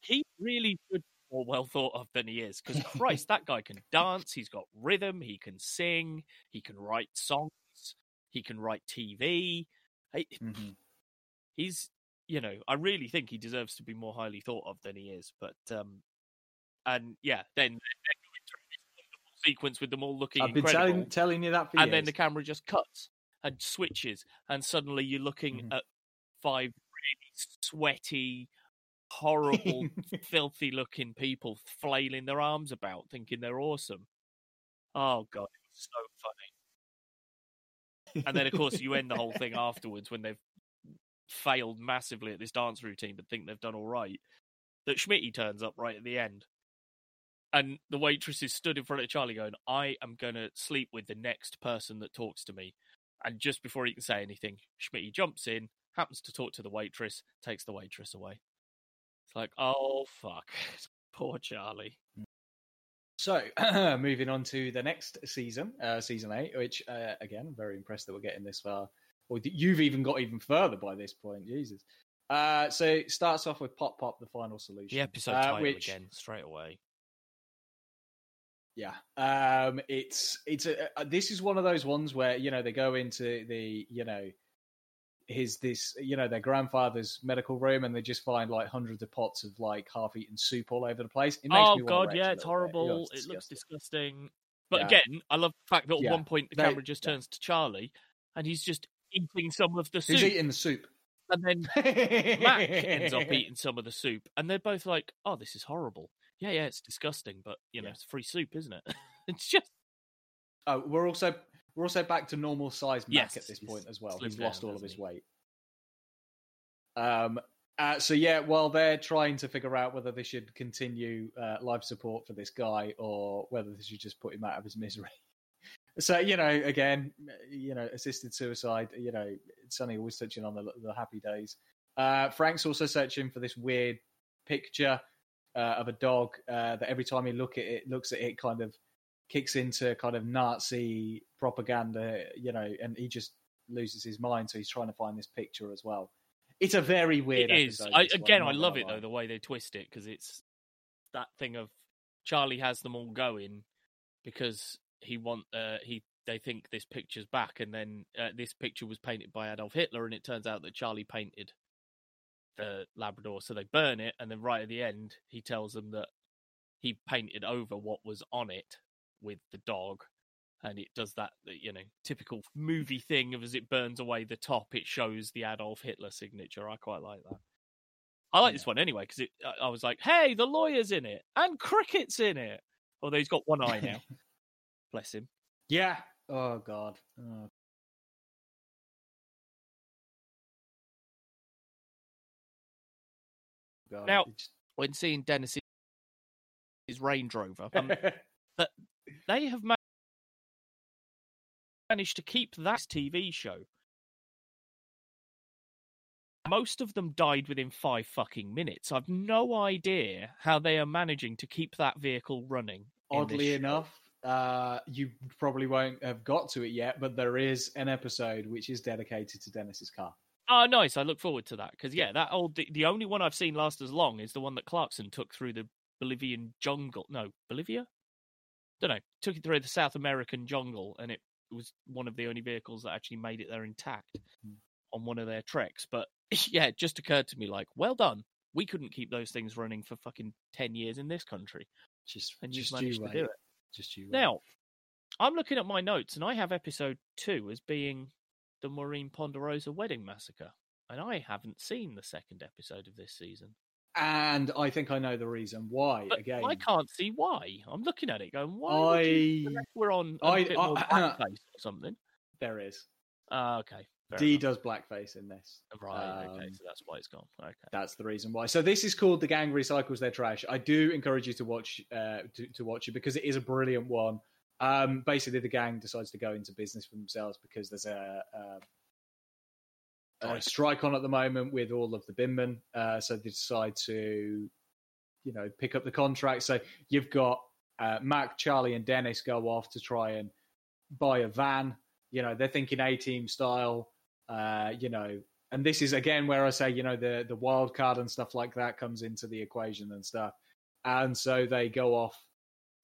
he really should be more well thought of than he is. Because Christ, that guy can dance. He's got rhythm. He can sing. He can write songs. He can write TV. He- mm-hmm. He's, you know, I really think he deserves to be more highly thought of than he is. But um, and yeah, then, then go into this wonderful sequence with them all looking I've been incredible telling, telling you that for and years. then the camera just cuts and switches, and suddenly you're looking Mhm. at five really sweaty, horrible, filthy looking people flailing their arms about, thinking they're awesome. Oh god, it was so funny. And then of course you end the whole thing afterwards when they've failed massively at this dance routine, but think they've done all right. That Schmitty turns up right at the end. And the waitress is stood in front of Charlie going, I am going to sleep with the next person that talks to me. And just before he can say anything, Schmitty jumps in, happens to talk to the waitress, takes the waitress away. It's like, oh, fuck. Poor Charlie. So, moving on to the next season, uh, season eight, which uh, again, very impressed that we're getting this far. Or you've even got even further by this point, Jesus. Uh, so, it starts off with Pop Pop, the final solution. The episode uh, title which, again, straight away. Yeah, um, it's it's a, uh, this is one of those ones where you know they go into the you know his this you know their grandfather's medical room and they just find like hundreds of pots of like half-eaten soup all over the place. It makes Oh god, yeah, it's little bit. You horrible. it's It looks disgusting. But Yeah. again, I love the fact that at Yeah. one point the They- camera just turns to Charlie and he's just eating some of the Who's soup. eating the soup? And then Mac ends up eating some of the soup, and they're both like, "Oh, this is horrible." Yeah, yeah, it's disgusting, but you know, Yeah. it's free soup, isn't it? it's just Oh, we're also we're also back to normal size Mac Yes, at this point as well. He's lost down, all of his he? weight. Um. Uh, so yeah, while they're trying to figure out whether they should continue uh, life support for this guy or whether they should just put him out of his misery. So you know, again, you know, assisted suicide. You know, Sunny always touching on the, the happy days. Uh, Frank's also searching for this weird picture uh, of a dog uh, that every time he look at it, looks at it, kind of kicks into kind of Nazi propaganda, you know, and he just loses his mind. So he's trying to find this picture as well. It's a very weird. it is. I, again, I love it though the way they twist it because it's that thing of Charlie has them all going because he want uh, he they think this picture's back, and then uh, this picture was painted by Adolf Hitler, and it turns out that Charlie painted the Labrador. So they burn it, and then right at the end, he tells them that he painted over what was on it with the dog, and it does that you know typical movie thing of as it burns away the top, it shows the Adolf Hitler signature. I quite like that. I like this one anyway because it I was like, "Hey, the lawyer's in it, and cricket's in it." Although he's got one eye now. Bless him. Yeah. Oh God. Oh. God. Now- it just- When seeing Dennis's Range Rover, um, they have ma- managed to keep that TV show. Most of them died within five fucking minutes. I've no idea how they are managing to keep that vehicle running. in this Oddly show. enough, uh, you probably won't have got to it yet, but there is an episode which is dedicated to Dennis's car. Oh, nice. I look forward to that because yeah, that old the, the only one I've seen last as long is the one that Clarkson took through the Bolivian jungle. No, Bolivia. Don't know. Took it through the South American jungle, and it was one of the only vehicles that actually made it there intact Hmm. on one of their treks. But yeah, it just occurred to me like, well done. We couldn't keep those things running for fucking ten years in this country, Just, and just managed you to do it. Just you. Now, I'm looking at my notes, and I have episode two as being the Maureen Ponderosa wedding massacre, and I haven't seen the second episode of this season. and I think I know the reason why. But Again, I can't see why. I'm looking at it, going, "Why?" I we're on a I- bit I- more blackface or something. there is. Ah, okay. Fair D enough. does blackface in this. Right. okay. um, So that's why it's gone. Okay. That's the reason why. So this is called "The Gang Recycles Their Trash." I do encourage you to watch uh, to, to watch it because it is a brilliant one. Um, basically, the gang decides to go into business for themselves because there's a, a, a Strike. strike on at the moment with all of the binmen. Uh, so they decide to, you know, pick up the contract. So you've got uh, Mac, Charlie, and Dennis go off to try and buy a van. You know, they're thinking A team style. Uh, you know, and this is again where I say, you know, the the wild card and stuff like that comes into the equation and stuff. And so they go off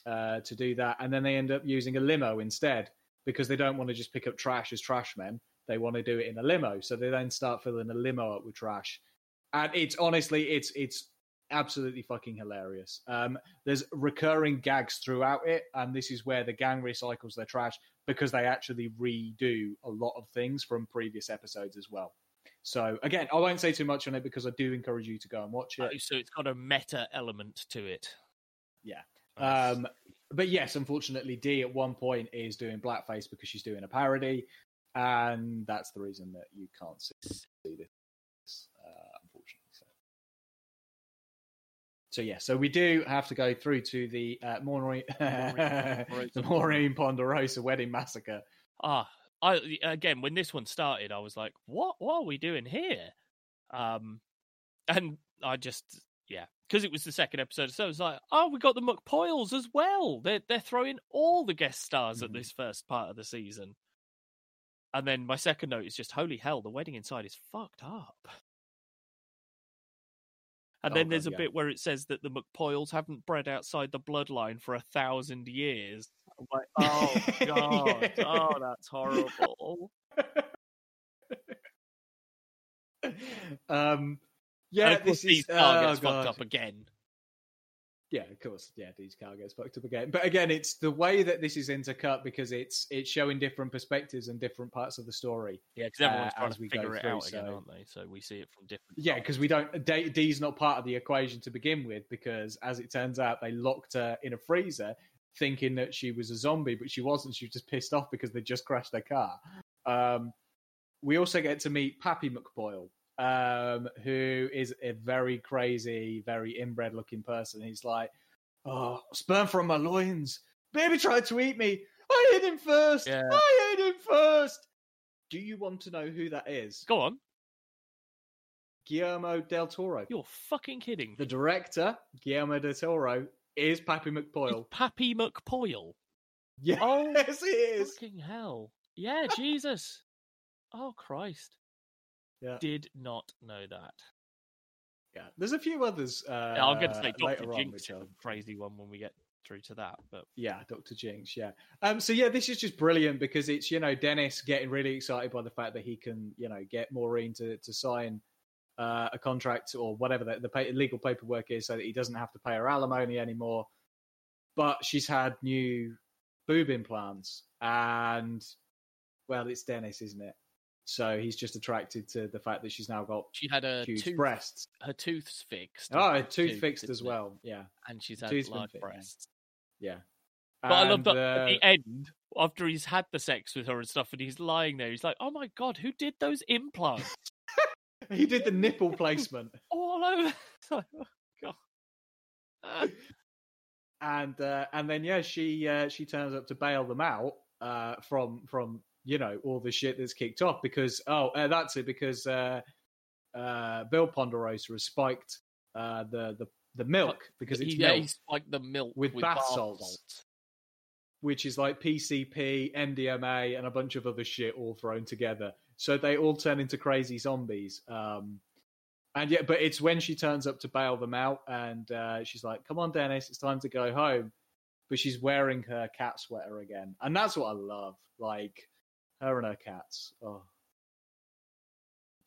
uh, to do that, and then they end up using a limo instead because they don't want to just pick up trash as trash men. They want to do it in a limo, so they then start filling a limo up with trash. And it's honestly, it's it's absolutely fucking hilarious. Um, there's recurring gags throughout it, and this is where the gang recycles their trash because they actually redo a lot of things from previous episodes as well. So again, I won't say too much on it because I do encourage you to go and watch it. Oh, so it's got a meta element to it. Yeah. Nice. Um, but yes, unfortunately, Dee at one point is doing blackface because she's doing a parody, and that's the reason that you can't see this, uh, unfortunately. So. So yeah, so we do have to go through to the uh, Maureen, the Maureen Ponderosa wedding massacre. Ah, I again when this one started, I was like, "What? What are we doing here?" Um, and I just yeah, because it was the second episode, so I was like, "Oh, we got the McPoyles as well. They're they're throwing all the guest stars at Mhm. this first part of the season." And then my second note is just, "Holy hell, the wedding inside is fucked up." And Oh, then God, there's a yeah. bit where it says that the McPoyles haven't bred outside the bloodline for a thousand years. I'm like, oh god, oh that's horrible. um, yeah, this is oh, gets God. fucked up again. Yeah, of course. Yeah, Dee's car gets fucked up again. But again, it's the way that this is intercut because it's it's showing different perspectives and different parts of the story. Yeah, because everyone's uh, trying to figure it through, out again, so- aren't they? So we see it from different. Yeah, because we don't. D, Dee's not part of the equation to begin with because, as it turns out, they locked her in a freezer, thinking that she was a zombie, but she wasn't. She was just pissed off because they just crashed their car. Um, we also get to meet Pappy McPoyle, um, who is a very crazy, very inbred-looking person. He's like, "Oh, sperm from my loins. Baby tried to eat me. I hit him first. Yeah. I hit him first. Do you want to know who that is? Go on, Guillermo del Toro. you're fucking kidding. The director, Guillermo del Toro, is Pappy It's McPoyle. Pappy McPoyle. Yes, Oh, it is. Fucking hell. Yeah, Jesus. Oh Christ. Yeah. Did not know that. Yeah, there's a few others. Uh, Yeah, I'm going to say Doctor on, Jinx crazy one when we get through to that. But Yeah, Doctor Jinx. Yeah. Um. So yeah, this is just brilliant because it's you know Dennis getting really excited by the fact that he can you know get Maureen to to sign uh, a contract or whatever the, the pay, legal paperwork is, so that he doesn't have to pay her alimony anymore. But she's had new boob implants, and well, it's Dennis, isn't it? So he's just attracted to the fact that she's now got she had a huge tooth, breasts. her tooth's fixed. Oh, Her tooth tooth, fixed as isn't it? well. Yeah, and she's had Tooth's large yeah. breasts. yeah. But I love that uh, at the end, after he's had the sex with her and stuff, and he's lying there, he's like, "Oh my god, who did those implants he did the nipple placement. all over?" It's like, oh, god. Ah. and uh, and then yeah, she uh, she turns up to bail them out uh, from from you know all the shit that's kicked off because oh uh, that's it because uh, uh, Bill Ponderosa has spiked uh, the the the milk because it's yeah, milk, like the milk with bath bath salts. salts. which is like PCP, MDMA, and a bunch of other shit all thrown together. So they all turn into crazy zombies. Um, and yeah, but it's when she turns up to bail them out, and uh, she's like, "Come on, Dennis, it's time to go home." But she's wearing her cat sweater again, and that's what I love. Like her and her cats. Oh,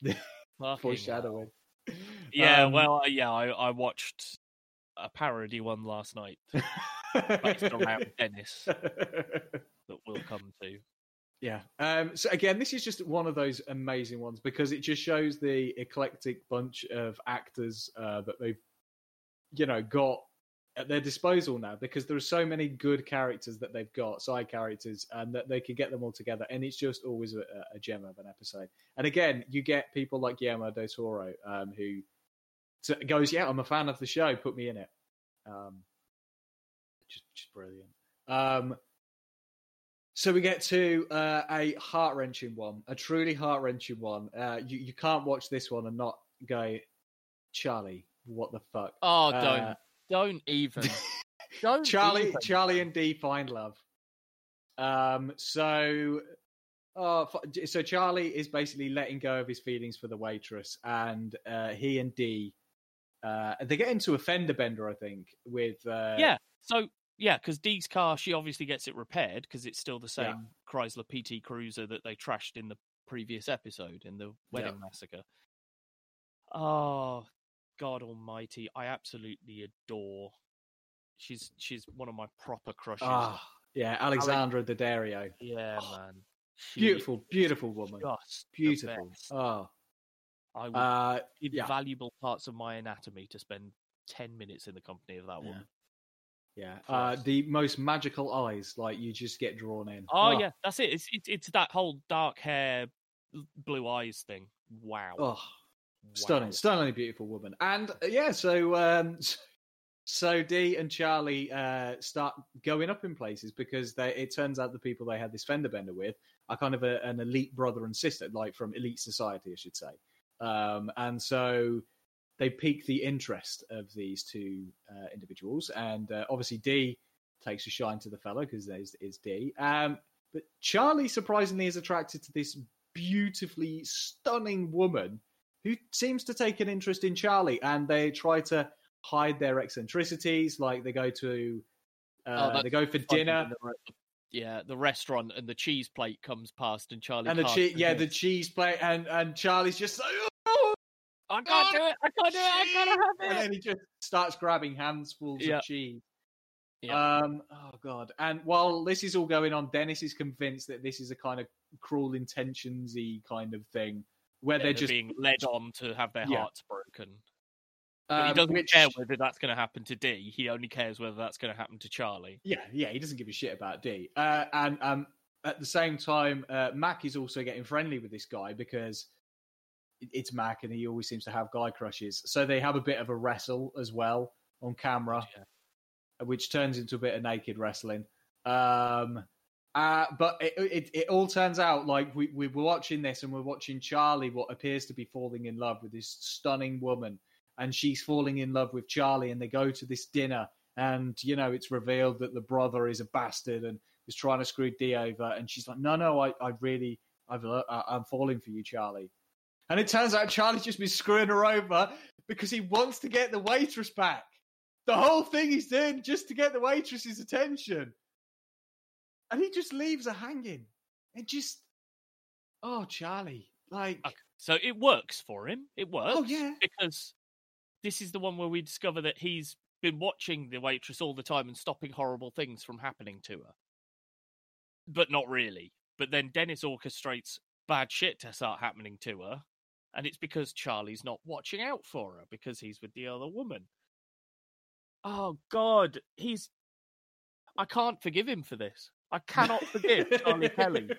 foreshadowing. Yeah, Um, well, yeah, I, I watched a parody one last night based around Dennis that we'll come to. Yeah. Um, so again, this is just one of those amazing ones because it just shows the eclectic bunch of actors uh, that they've, you know, got at their disposal now. Because there are so many good characters that they've got, side characters, and that they can get them all together, and it's just always a, a gem of an episode. And again, you get people like Guillermo del Toro um, who goes, "Yeah, I'm a fan of the show. Put me in it." Um, just, just brilliant. Um, so we get to uh, a heart wrenching one, a truly heart wrenching one. Uh, you you can't watch this one and not go, Charlie, what the fuck? Oh, don't. Uh, don't, even, don't Charlie, even. Charlie and Dee find love. Um, so, uh, so Charlie is basically letting go of his feelings for the waitress, and uh, he and Dee, uh, they get into a fender bender, I think, with uh, yeah. So yeah, because Dee's car, she obviously gets it repaired because it's still the same Yeah. Chrysler PT Cruiser that they trashed in the previous episode in the wedding massacre. Oh God Almighty! I absolutely adore. She's she's one of my proper crushes. ah, yeah, Alexandra Daddario, yeah, man. She beautiful, beautiful woman, just beautiful. Oh, I would uh, give yeah. valuable parts of my anatomy to spend ten minutes in the company of that Yeah. woman. yeah, uh, the most magical eyes, like you just get drawn in. Oh, yeah, that's it. It's, it's it's that whole dark hair, blue eyes thing. Wow, oh, stunning, Wow. stunningly beautiful woman. And uh, yeah, so um, so Dee and Charlie uh, start going up in places because they, it turns out the people they had this fender bender with are kind of a, an elite brother and sister, like from elite society, I should say. Um, and so they pique the interest of these two uh, individuals, and uh, obviously Dee takes a shine to the fellow because there's is Dee. Um, but Charlie surprisingly is attracted to this beautifully stunning woman who seems to take an interest in Charlie, and they try to hide their eccentricities. Like they go to, uh, that's they go for dinner, the yeah, the restaurant and the cheese plate comes past, and Charlie and the can't che- yeah, the cheese plate, and and Charlie's just like, oh, I can't do it. I can't do it. I gotta have it. And then he just starts grabbing handfuls Yeah. of cheese. Yeah. Um. Oh god. And while this is all going on, Dennis is convinced that this is a kind of cruel intentionsy kind of thing, where they're they're just being led on to have their Yeah. hearts broken. But he um, doesn't which- care whether that's going to happen to Dee. He only cares whether that's going to happen to Charlie. Yeah, yeah, he doesn't give a shit about Dee. Uh, and um, at the same time, uh, Mac is also getting friendly with this guy because it's Mac and he always seems to have guy crushes. So they have a bit of a wrestle as well on camera, Yeah. which turns into a bit of naked wrestling. Um, uh, but it, it, it all turns out like we, we were watching this and we're watching Charlie, what appears to be falling in love with this stunning woman. And she's falling in love with Charlie, and they go to this dinner and you know it's revealed that the brother is a bastard and is trying to screw Dee over, and she's like, "No, no, I, I really, I've, uh, I'm falling for you, Charlie." And it turns out Charlie's just been screwing her over because he wants to get the waitress back. the whole thing he's doing just to get the waitress's attention. And he just leaves her hanging. It just, oh, Charlie. Like, Okay, So it works for him. It oh, works. oh, yeah. Because this is the one where we discover that he's been watching the waitress all the time and stopping horrible things from happening to her. But not really. But then Dennis orchestrates bad shit to start happening to her. And it's because Charlie's not watching out for her because he's with the other woman. Oh, God. He's. I can't forgive him for this. I cannot forgive Charlie Kelly.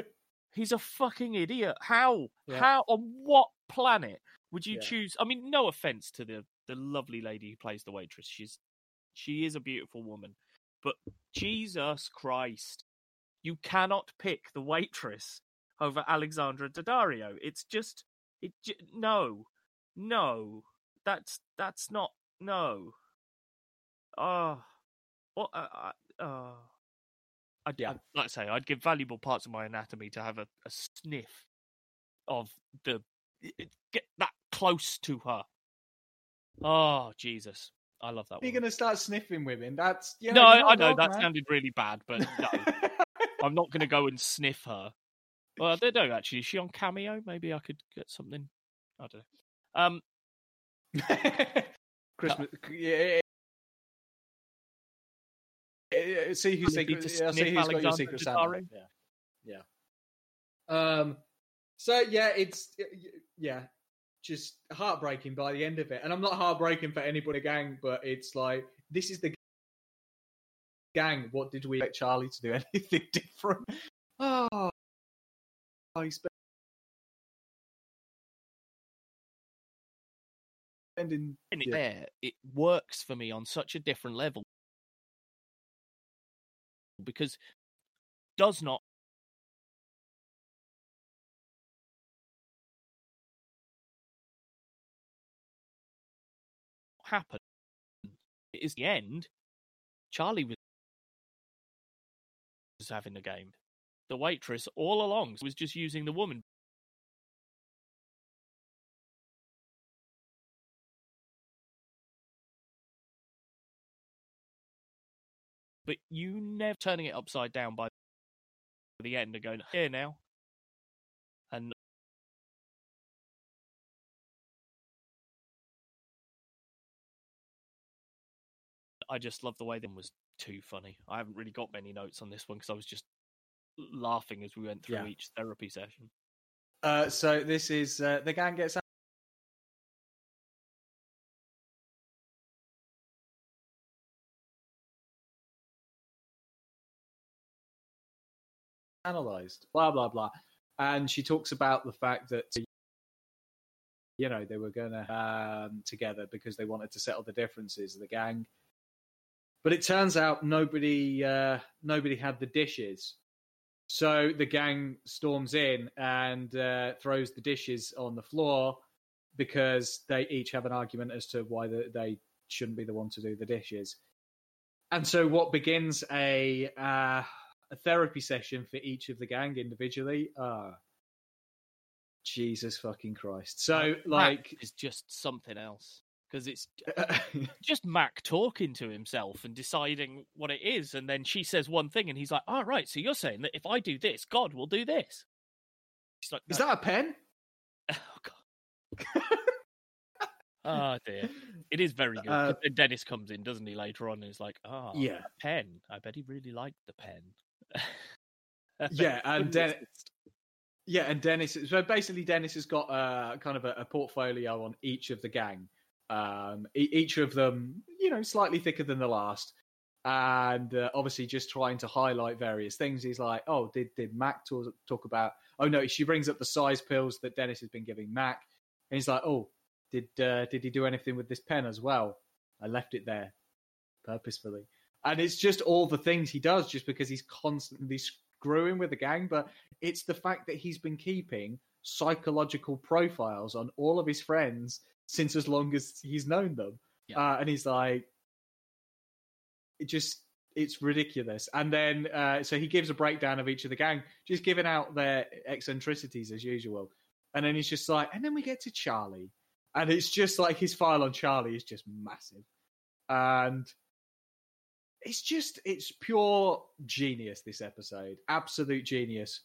He's a fucking idiot. How? Yeah. How? On what planet would you Yeah. choose? I mean, no offense to the the lovely lady who plays the waitress. She's she is a beautiful woman, but Jesus Christ, you cannot pick the waitress over Alexandra Daddario. It's just it. j- No, no, that's that's not no. Oh, what? Uh, uh, oh. I'd, Yeah. I'd, like I say, I'd give valuable parts of my anatomy to have a, a sniff of the get that close to her. Oh Jesus, I love that You're to start sniffing women. That's, you No, you're not I know dog, that man. sounded really bad, but no, I'm not going to go and sniff her. Well, I don't know actually. Is she on Cameo? Maybe I could get something. I don't know. Um, Christmas. Yeah, yeah, yeah. See who's secret. to Yeah, see sniff who's got your secret Santa. Yeah, yeah. Um. So yeah, it's yeah, just heartbreaking by the end of it, and I'm not heartbreaking for anybody gang, but it's like this is the gang. What did we expect Charlie to do anything different? Oh, I spending in Yeah. there, it works for me on such a different level because does not happen. It is the end. Charlie was having the game. The waitress all along was just using the woman but you never turning it upside down by the end and going here now. And i just love the way that was too funny. I haven't really got many notes on this one because i was just laughing as we went through Yeah. each therapy session. Uh, so this is uh, the gang gets analyzed. Blah blah blah, and she talks about the fact that you know they were gonna um, together because they wanted to settle the differences of the gang. But it turns out nobody uh, nobody had the dishes. So the gang storms in and uh, throws the dishes on the floor because they each have an argument as to why the, they shouldn't be the one to do the dishes. And so, what begins a uh, a therapy session for each of the gang individually? Uh, Jesus fucking Christ! So, Mac like, is just something else because it's just Mac talking to himself and deciding what it is, and then she says one thing, and he's like, "All right, so you're saying that if I do this, God will do this." She's like, is that a pen? Oh God. oh dear, it is very good. Uh, Dennis comes in, doesn't he? Later on, and he's like, "Oh, Yeah. a pen. I bet he really liked the pen." Yeah, and Wouldn't Den- exist. Yeah, and Dennis. So basically, Dennis has got a kind of a, a portfolio on each of the gang. Um, e- each of them, you know, slightly thicker than the last, and uh, obviously just trying to highlight various things. He's like, "Oh, did did Mac talk, talk about?" Oh no, she brings up the size pills that Dennis has been giving Mac, and he's like, "Oh, did uh, did he do anything with this pen as well?" I left it there purposefully, and it's just all the things he does, just because he's constantly screwing with the gang. But it's the fact that he's been keeping psychological profiles on all of his friends since as long as he's known them. Yeah. Uh, and he's like, it just, it's ridiculous. And then, uh, so he gives a breakdown of each of the gang, just giving out their eccentricities as usual. And then he's just like, and then we get to Charlie. And it's just like his file on Charlie is just massive. and it's just it's pure genius. This episode, absolute genius.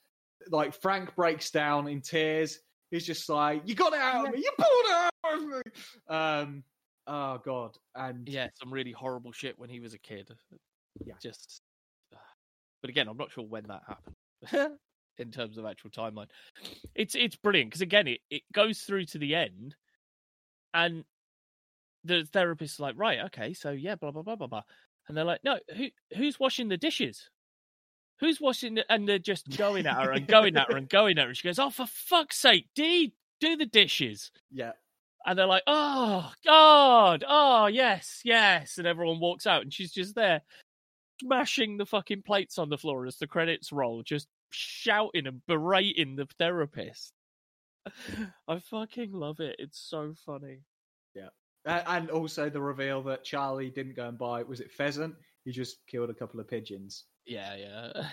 Like Frank breaks down in tears. He's just like, "You got it out of me. You pulled it out of me." Um, oh god, and Yeah, some really horrible shit when he was a kid. Yeah. Just. But again, I'm not sure when that happened in terms of actual timeline. It's it's brilliant because again, it, it goes through to the end, and the therapist's like, right, okay, so yeah, blah blah blah blah blah, and they're like, no, who who's washing the dishes? Who's washing? The... And they're just going at her and going at her and going at her. She goes, oh, for fuck's sake, Dee, do the dishes. yeah, And they're like, oh, God, oh, yes, yes. And everyone walks out and she's just there smashing the fucking plates on the floor as the credits roll, just shouting and berating the therapist. I fucking love it. It's so funny. A- and also the reveal that Charlie didn't go and buy was it pheasant? He just killed a couple of pigeons. Yeah, yeah.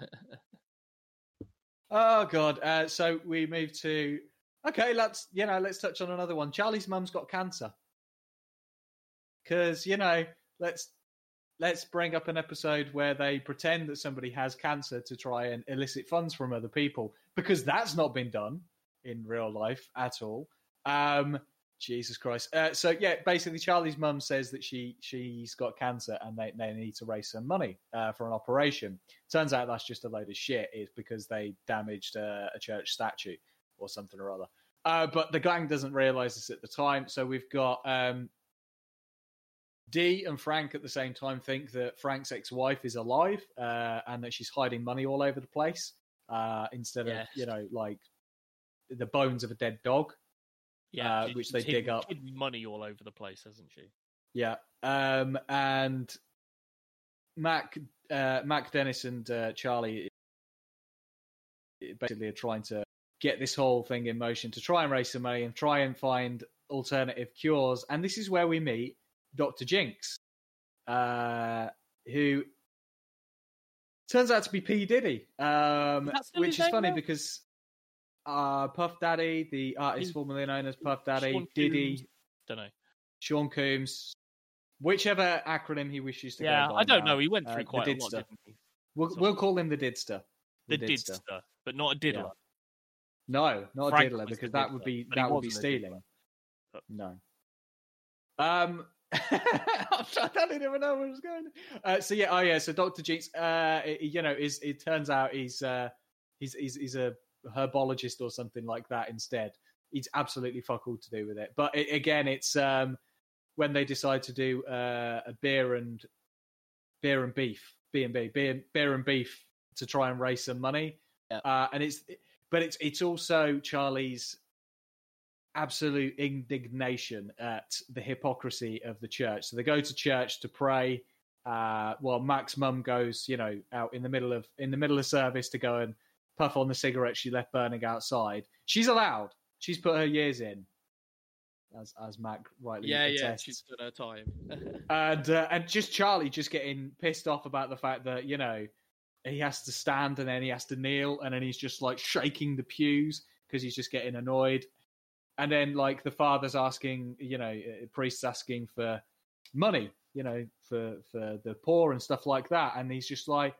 Oh god. Uh, so we move to okay. Let's you know let's touch on another one. Charlie's mum's got cancer. Because you know let's let's bring up an episode where they pretend that somebody has cancer to try and elicit funds from other people because that's not been done in real life at all. Um, Jesus Christ. Uh, so yeah, basically, Charlie's mum says that she she's got cancer and they, they need to raise some money uh, for an operation. Turns out that's just a load of shit. It's because they damaged a, a church statue or something or other. Uh, but the gang doesn't realize this at the time. So we've got um, Dee and Frank at the same time think that Frank's ex-wife is alive uh, and that she's hiding money all over the place uh, instead Yes. of you know like the bones of a dead dog. Yeah, Uh, she- which they dig up. money all over the place, hasn't she? Yeah. Um, and Mac, uh, Mac Dennis and uh, Charlie basically are trying to get this whole thing in motion to try and raise some money and try and find alternative cures. And this is where we meet Dr. Jinx, uh, who turns out to be P. Diddy, um, Is that still which is funny now? because uh, Puff Daddy, the artist formerly known as Puff Daddy, Sean Diddy, Combs? Don't know. Sean Combs, whichever acronym he wishes to Yeah, go by I don't now. know. He went Uh, through the quite a lot. Didn't he? We'll, So- we'll call him the Didster. The didster, but not a diddler. No, not Frank a diddler because that would be that would be wasn't a diddler. stealing. But- No. Um, I didn't even know where it was going. Uh, so yeah, oh yeah. So Doctor Jinx, uh, it- you know, is it turns out he's uh, he's he's he's a herbologist or something like that instead. He's absolutely fuck all to do with it. But it, again, it's um, when they decide to do uh, a beer and beer and beef, B and B, beer, beer and beef to try and raise some money. Yeah. Uh, and it's but it's it's also Charlie's absolute indignation at the hypocrisy of the church. So they go to church to pray. Uh, well, Mac's mum goes, you know, out in the middle of in the middle of service to go and puff on the cigarette she left burning outside. She's allowed. She's put her years in, as as Mac rightly Yeah, yeah, she's done her time. and uh, and just Charlie just getting pissed off about the fact that you know he has to stand and then he has to kneel and then he's just like shaking the pews because he's just getting annoyed and then like the father's asking you know uh, priests asking for money you know for for the poor and stuff like that and he's just like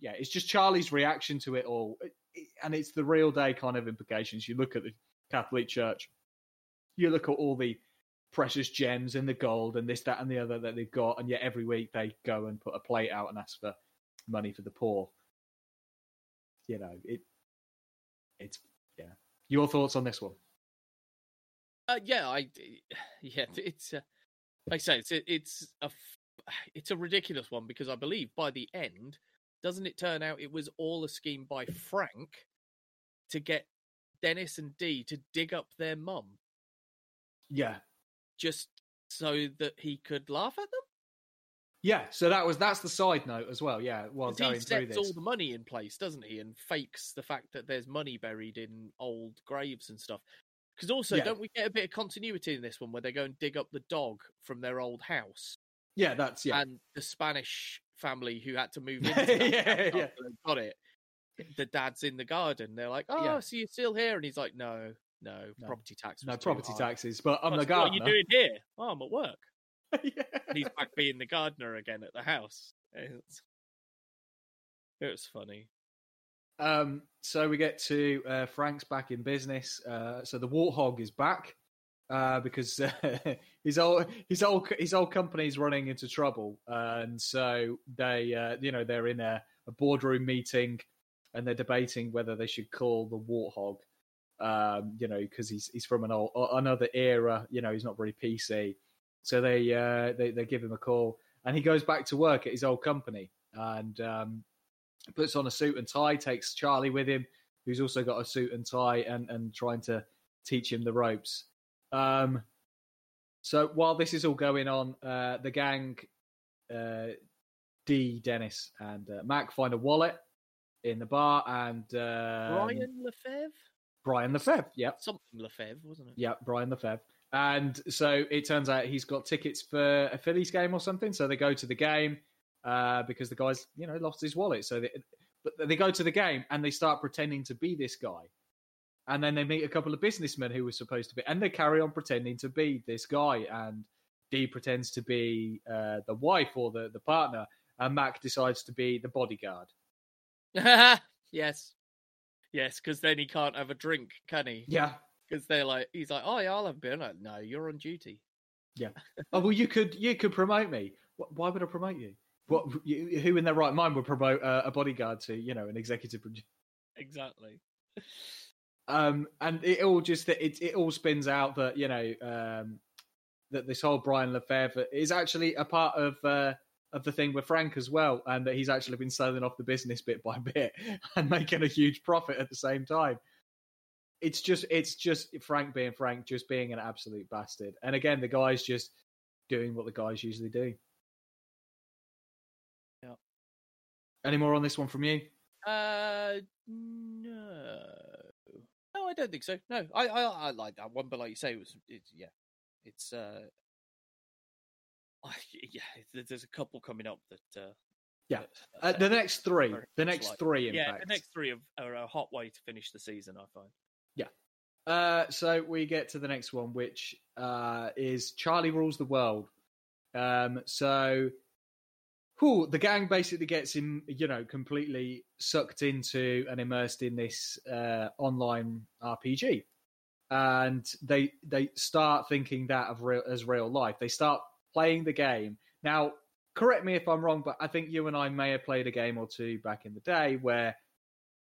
yeah it's just Charlie's reaction to it all and it's the real day kind of implications you look at the Catholic Church you look at all the precious gems and the gold and this, that, and the other that they've got, and yet every week they go and put a plate out and ask for money for the poor. You know, it. It's yeah. Your thoughts on this one? Uh, yeah, I yeah, it's uh, like I say, it's it's a it's a ridiculous one because I believe by the end, doesn't it turn out it was all a scheme by Frank to get Dennis and Dee to dig up their mum Yeah, just so that he could laugh at them? yeah. So that was that's the side note as well. Yeah, while going he through this. all the money in place, doesn't he? And fakes the fact that there's money buried in old graves and stuff. Because also, Yeah. don't we get a bit of continuity in this one where they go and dig up the dog from their old house? Yeah, that's yeah. and the Spanish family who had to move into Yeah, yeah. got it. The dad's in the garden. They're like, "Oh, Yeah. so you're still here?" And he's like, "No, no, No. property tax. no property high." taxes, but I'm the so what are gardener. you doing here? Oh, I'm at work. yeah. He's back being the gardener again at the house. It's, it was funny. Um, so we get to uh, Frank's back in business. Uh, so the Warthog is back uh, because uh, his old his old his old company's running into trouble, and so they uh, you know they're in a, a boardroom meeting and they're debating whether they should call the Warthog. Um, you know, because he's he's from an old another era. You know, he's not very PC. So they uh, they they give him a call, and he goes back to work at his old company, and um, puts on a suit and tie, takes Charlie with him, who's also got a suit and tie, and and trying to teach him the ropes. Um, so while this is all going on, uh, the gang, uh, Dee, Dennis, and uh, Mac find a wallet in the bar, and um, Brian LeFevre? Brian LeFevre, yep, Something LeFevre, wasn't it? yep, Brian LeFevre. And so it turns out he's got tickets for a Phillies game or something. So they go to the game uh, because the guy's, you know, lost his wallet. So they, but they go to the game and they start pretending to be this guy. And then they meet a couple of businessmen who were supposed to be, and they carry on pretending to be this guy. And Dee pretends to be uh, the wife or the, the partner, and Mac decides to be the bodyguard. yes. Yes, because then he can't have a drink, can he? Yeah. Because they're like, he's like, oh, yeah, I'll have a beer. Like, no, you're on duty. Yeah. oh well, you could you could promote me. Why would I promote you? What? You, who in their right mind would promote uh, a bodyguard to you know an executive producer? Exactly. um, and it all just it it all spins out that you know um, that this whole Brian LeFevre is actually a part of uh, of the thing with Frank as well, and that he's actually been selling off the business bit by bit and making a huge profit at the same time. It's just it's just Frank being Frank, just being an absolute bastard. And again, the guy's just doing what the guys usually do. Yeah. Any more on this one from you? Uh, no. I don't think so. No, I, I, I like that one, but like you say, it was, it's yeah, it's uh, I, yeah, there's a couple coming up that uh, Yeah. that- Uh, the next three, the next like- three, in yeah, fact. the next three are a hot way to finish the season. I find. Yeah. Uh, so we get to the next one, which uh, is Charlie rules the world. Um, so, whew, the gang basically gets him, you know, completely sucked into and immersed in this uh, online RPG, and they they start thinking that of real as real life. They start playing the game now. Correct me if I'm wrong, but I think you and I may have played a game or two back in the day where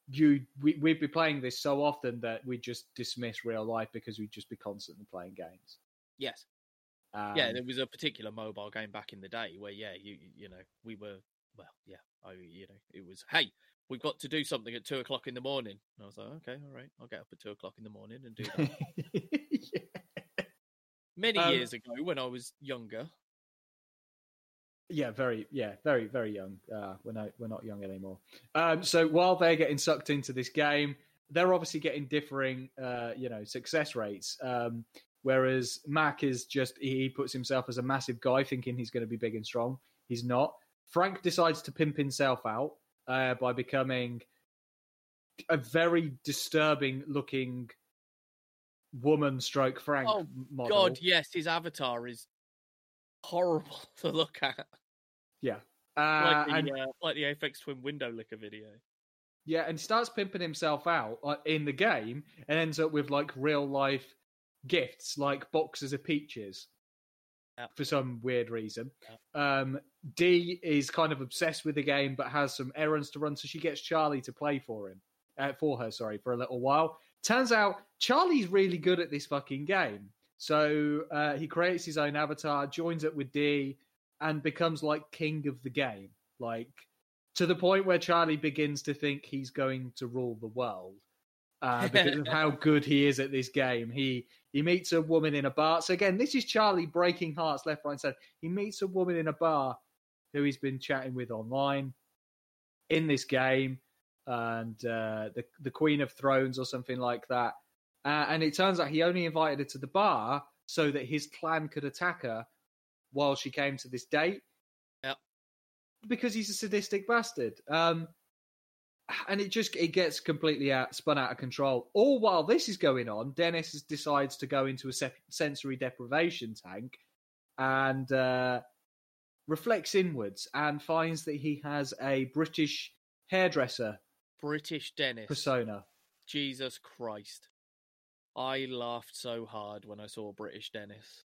you we, we'd be playing this so often that we just dismiss real life because we'd just be constantly playing games. Yes. Um, yeah, there was a particular mobile game back in the day where, yeah, you you know, we were well, yeah, I you know, it was hey, we've got to do something at two o'clock in the morning. And I was like, okay, all right, I'll get up at two o'clock in the morning and do that. yeah. Many Um, years ago, when I was younger, yeah, very, yeah, very, very young. Uh, we're not, we're not young anymore. Um, so while they're getting sucked into this game, they're obviously getting differing, uh, you know, success rates. Um, whereas Mac is just he puts himself as a massive guy, thinking he's going to be big and strong. He's not. Frank decides to pimp himself out uh, by becoming a very disturbing looking woman stroke Frank Oh, model. God, yes, his avatar is horrible to look at, Yeah. Uh, like the and, uh, like the Aphex Twin window licker video. yeah, and starts pimping himself out uh, in the game and ends up with like real life gifts, like boxes of peaches Yeah. for some weird reason. Um, Dee is kind of obsessed with the game but has some errands to run, so she gets Charlie to play for him, uh, for her, sorry, for a little while. Turns out Charlie's really good at this fucking game. So uh, he creates his own avatar, joins it with Dee, and becomes like king of the game. Like to the point where Charlie begins to think he's going to rule the world uh, because of how good he is at this game. He he meets a woman in a bar. So again, this is Charlie breaking hearts left, right, and center. He meets a woman in a bar who he's been chatting with online in this game, and uh, the the Queen of Thrones or something like that. Uh, and it turns out he only invited her to the bar so that his clan could attack her while she came to this date. Yep. Because he's a sadistic bastard. Um, and it just it gets completely out, spun out of control. All while this is going on, Dennis decides to go into a se- sensory deprivation tank and uh, reflects inwards and finds that he has a British hairdresser British Dennis. persona. Jesus Christ. I laughed so hard when I saw British Dennis.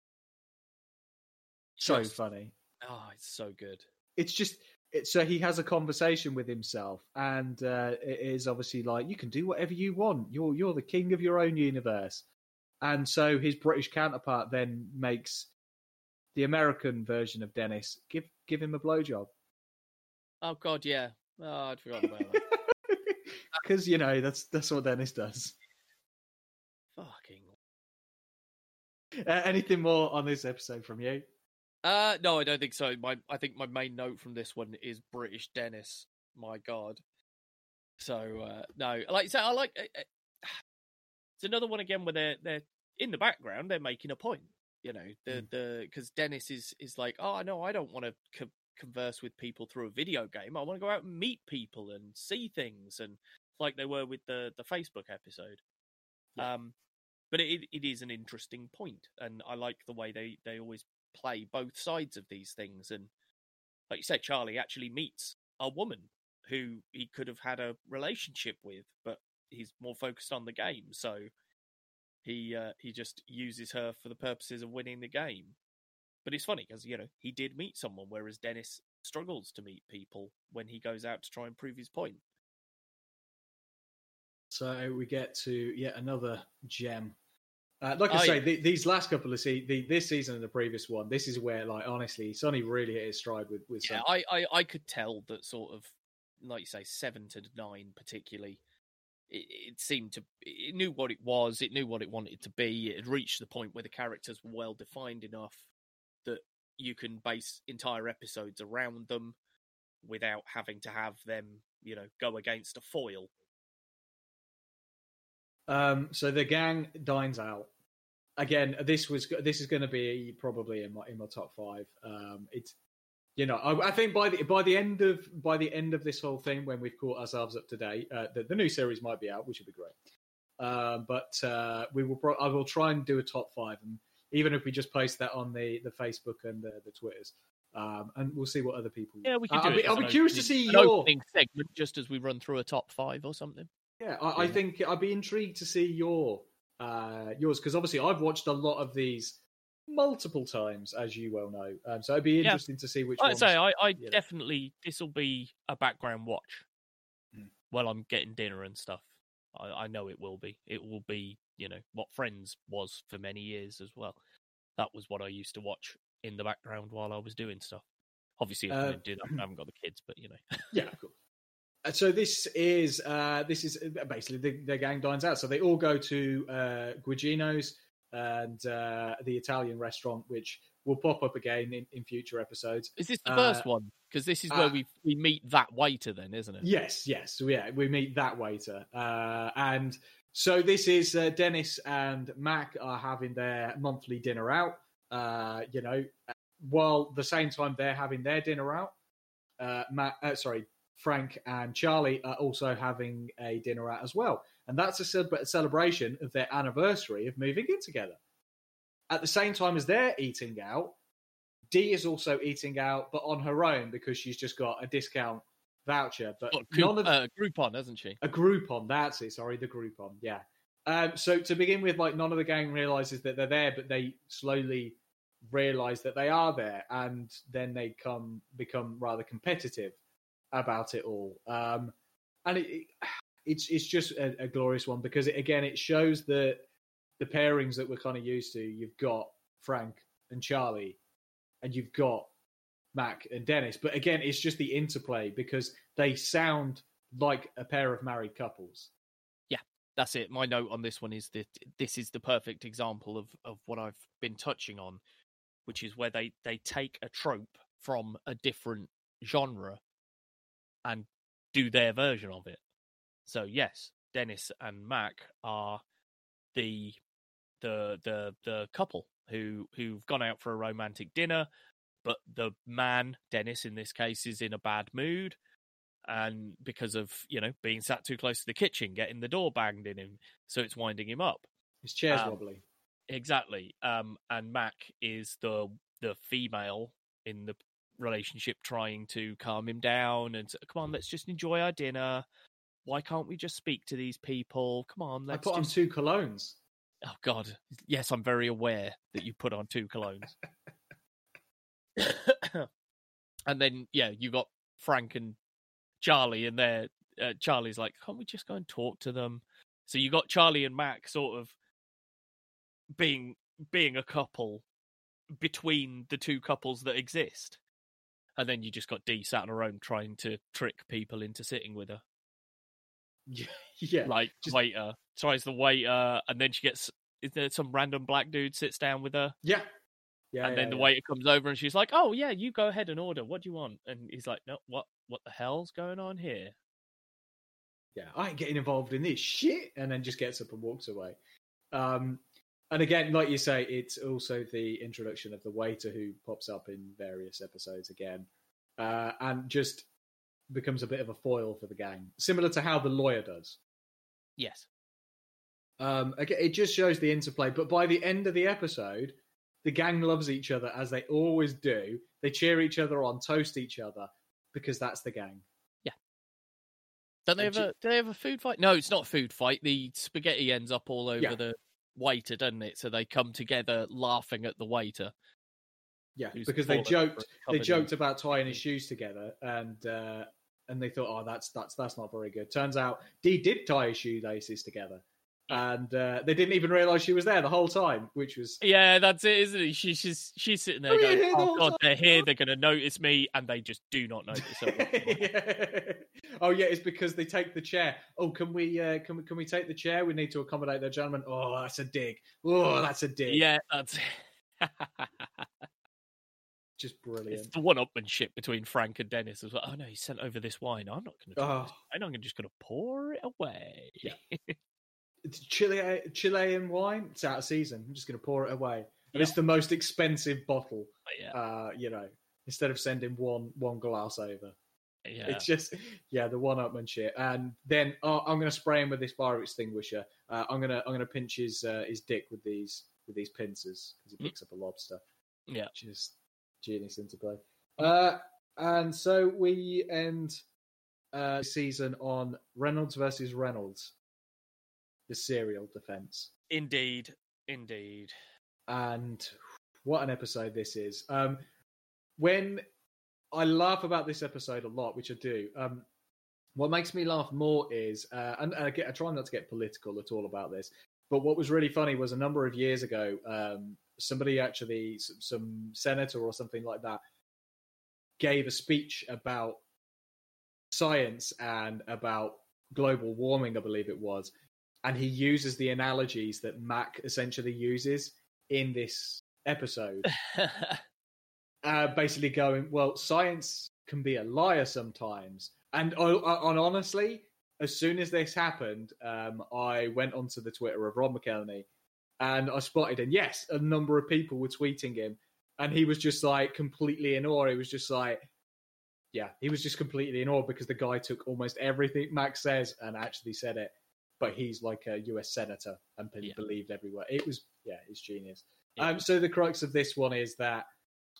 So Just- funny. Oh, it's so good. It's just it, so he has a conversation with himself, and uh, it is obviously like you can do whatever you want. You're you're the king of your own universe, and so his British counterpart then makes the American version of Dennis give give him a blowjob Oh God, yeah. Oh, I'd forgotten about that. because you know that's that's what Dennis does. Fucking. Uh, anything more on this episode from you? Uh, no, I don't think so. My, I think my main note from this one is British Dennis. My God. So uh, no, like so, I like. Uh, it's another one again where they're they're in the background. They're making a point. You know, the Mm. the because Dennis is is like, oh no, I don't want to co- converse with people through a video game. I want to go out and meet people and see things, and like they were with the the Facebook episode. Um, but it it is an interesting point, and I like the way they they always play both sides of these things. And like you said, Charlie actually meets a woman who he could have had a relationship with, but he's more focused on the game, so he uh, he just uses her for the purposes of winning the game. But it's funny because you know he did meet someone, whereas Dennis struggles to meet people when he goes out to try and prove his point. So we get to yet another gem. Uh, like I Oh, say, yeah. the, these last couple of se- the, this season and the previous one, this is where, like, honestly, Sunny really hit his stride with with Yeah. I, I, I could tell that sort of, like you say, seven to nine, particularly. It, it seemed to, it knew what it was, it knew what it wanted to be. It had reached the point where the characters were well defined enough that you can base entire episodes around them without having to have them, you know, go against a foil. Um, so the gang dines out again. This was this is going to be probably in my in my top five. Um, it's you know I, I think by the by the end of by the end of this whole thing, when we've caught ourselves up to date, uh, the, the new series might be out, which would be great. Um, but uh, we will. Pro- I will try and do a top five, and even if we just post that on the the Facebook and the, the Twitters, um, and we'll see what other people. Yeah, we Uh, do I'll it be, I'll be curious to see your opening segment just as we run through a top five or something. Yeah, I, I think I'd be intrigued to see your uh, yours because obviously I've watched a lot of these multiple times, as you well know. Um, so it'd be Yeah. interesting to see which Like I ones. say, I, I know. definitely this will be a background watch Mm. while I'm getting dinner and stuff. I, I know it will be. It will be, you know, what Friends was for many years as well. That was what I used to watch in the background while I was doing stuff. Obviously, I Uh, didn't do that. I haven't got the kids, but you know, yeah, of course. Uh, So this is uh, this is uh, basically the, the gang dines out. So they all go to uh, Guigino's and uh, the Italian restaurant, which will pop up again in, in future episodes. is this the Uh, first one? Because this is where uh, we we meet that waiter, then, isn't it? Yes, yes. Yeah, we meet that waiter. Uh, and so this is uh, Dennis and Mac are having their monthly dinner out. Uh, you know, while the same time they're having their dinner out, uh, Matt, uh, sorry, Frank and Charlie are also having a dinner out as well. And that's a celebration of their anniversary of moving in together. At the same time as they're eating out, Dee is also eating out, but on her own because she's just got a discount voucher. But Got none of uh, Groupon, hasn't she? a Groupon. That's it. Sorry, the Groupon. Yeah. Um, so to begin with, like none of the gang realizes that they're there, but they slowly realize that they are there, and then they come become rather competitive about it all. Um, and it, it, it's it's just a, a glorious one because it, again it shows the the pairings that we're kind of used to. You've got Frank and Charlie, and you've got Mac and Dennis. But again, it's just the interplay because they sound like a pair of married couples. Yeah, that's it. My note on this one is that this is the perfect example of, of what I've been touching on, which is where they, they take a trope from a different genre and do their version of it. So yes, Dennis and Mac are the the the the couple who who've gone out for a romantic dinner, but the man, Dennis in this case, is in a bad mood and because of you know being sat too close to the kitchen, getting the door banged in him, so it's winding him up. His chair's Um, wobbly. Exactly. Um, and Mac is the the female in the relationship trying to calm him down and come on, let's just enjoy our dinner. Why can't we just speak to these people? Come on, let's I put on two colognes. Oh God, yes, I'm very aware that you put on two colognes. and then yeah, you got Frank and Charlie, and there, uh, Charlie's like, can't we just go and talk to them? So you got Charlie and Mac sort of being being a couple between the two couples that exist. And then you just got Dee sat on her own trying to trick people into sitting with her. Yeah, yeah. Like just- waiter tries the waiter, and then she gets is there some random black dude sits down with her, yeah, yeah. and yeah, then the yeah. waiter comes over and she's like, "Oh yeah, you go ahead and order. What do you want?" And he's like, "No, what what the hell's going on here?" yeah, I ain't getting involved in this shit, and then just gets up and walks away. Um, and again, like you say, it's also the introduction of the waiter who pops up in various episodes again, uh, and just becomes a bit of a foil for the gang, similar to how the lawyer does. Yes, Um, again, it just shows the interplay. But by the end of the episode, the gang loves each other as they always do. They cheer each other on, toast each other because that's the gang. Yeah. Don't they have a do they have a food fight? No, it's not a food fight. The spaghetti ends up all over Yeah. the waiter, doesn't it? So they come together laughing at the waiter. Yeah, because they joked they in- joked about tying his shoes together, and uh, and they thought, oh, that's that's that's not very good. Turns out Dee did tie his shoelaces together, and uh, they didn't even realize she was there the whole time, which was Yeah, that's it, isn't it? She's she's she's sitting there Oh, going, yeah, the "Oh whole God, time. they're here. They're going to notice me," and they just do not notice her. whatsoever. oh yeah, it's because they take the chair. Oh, can we uh, can we can we take the chair? We need to accommodate the gentleman. Oh, that's a dig. Oh, that's a dig. yeah, that's just it's brilliant. the one-upmanship between Frank and Dennis as well. Oh no, he sent over this wine. I'm not going to. Oh. I'm not just going to pour it away. Yeah. It's Chile Chilean wine. It's out of season. I'm just going to pour it away. And it's the most expensive bottle. yeah, Uh, you know, instead of sending one one glass over. yeah. It's just, yeah, the one upmanship. And then oh, I'm going to spray him with this fire extinguisher. Uh, I'm gonna I'm gonna pinch his uh, his dick with these with these pincers because he Mm. picks up a lobster. Yeah. just genius interplay. Uh, and so we end uh, season on Reynolds versus Reynolds, the serial defense. Indeed, indeed. and what an episode this is. Um, when I laugh about this episode a lot, which I do, um, what makes me laugh more is, uh, and, I, get, I try not to get political at all about this, but what was really funny was a number of years ago, um, somebody actually, s- some senator or something like that, gave a speech about science and about global warming, I believe it was. And he uses the analogies that Mac essentially uses in this episode. uh, basically going, well, science can be a liar sometimes. And, uh, uh, and honestly, as soon as this happened, um, I went onto the Twitter of Rob McElhenney and I spotted, and yes, a number of people were tweeting him. And he was just like completely in awe. He was just like, yeah, he was just completely in awe because the guy took almost everything Mac says and actually said it. But he's like a US senator and Yeah. believed everywhere. It was, yeah, it's genius. Yeah. Um, so the crux of this one is that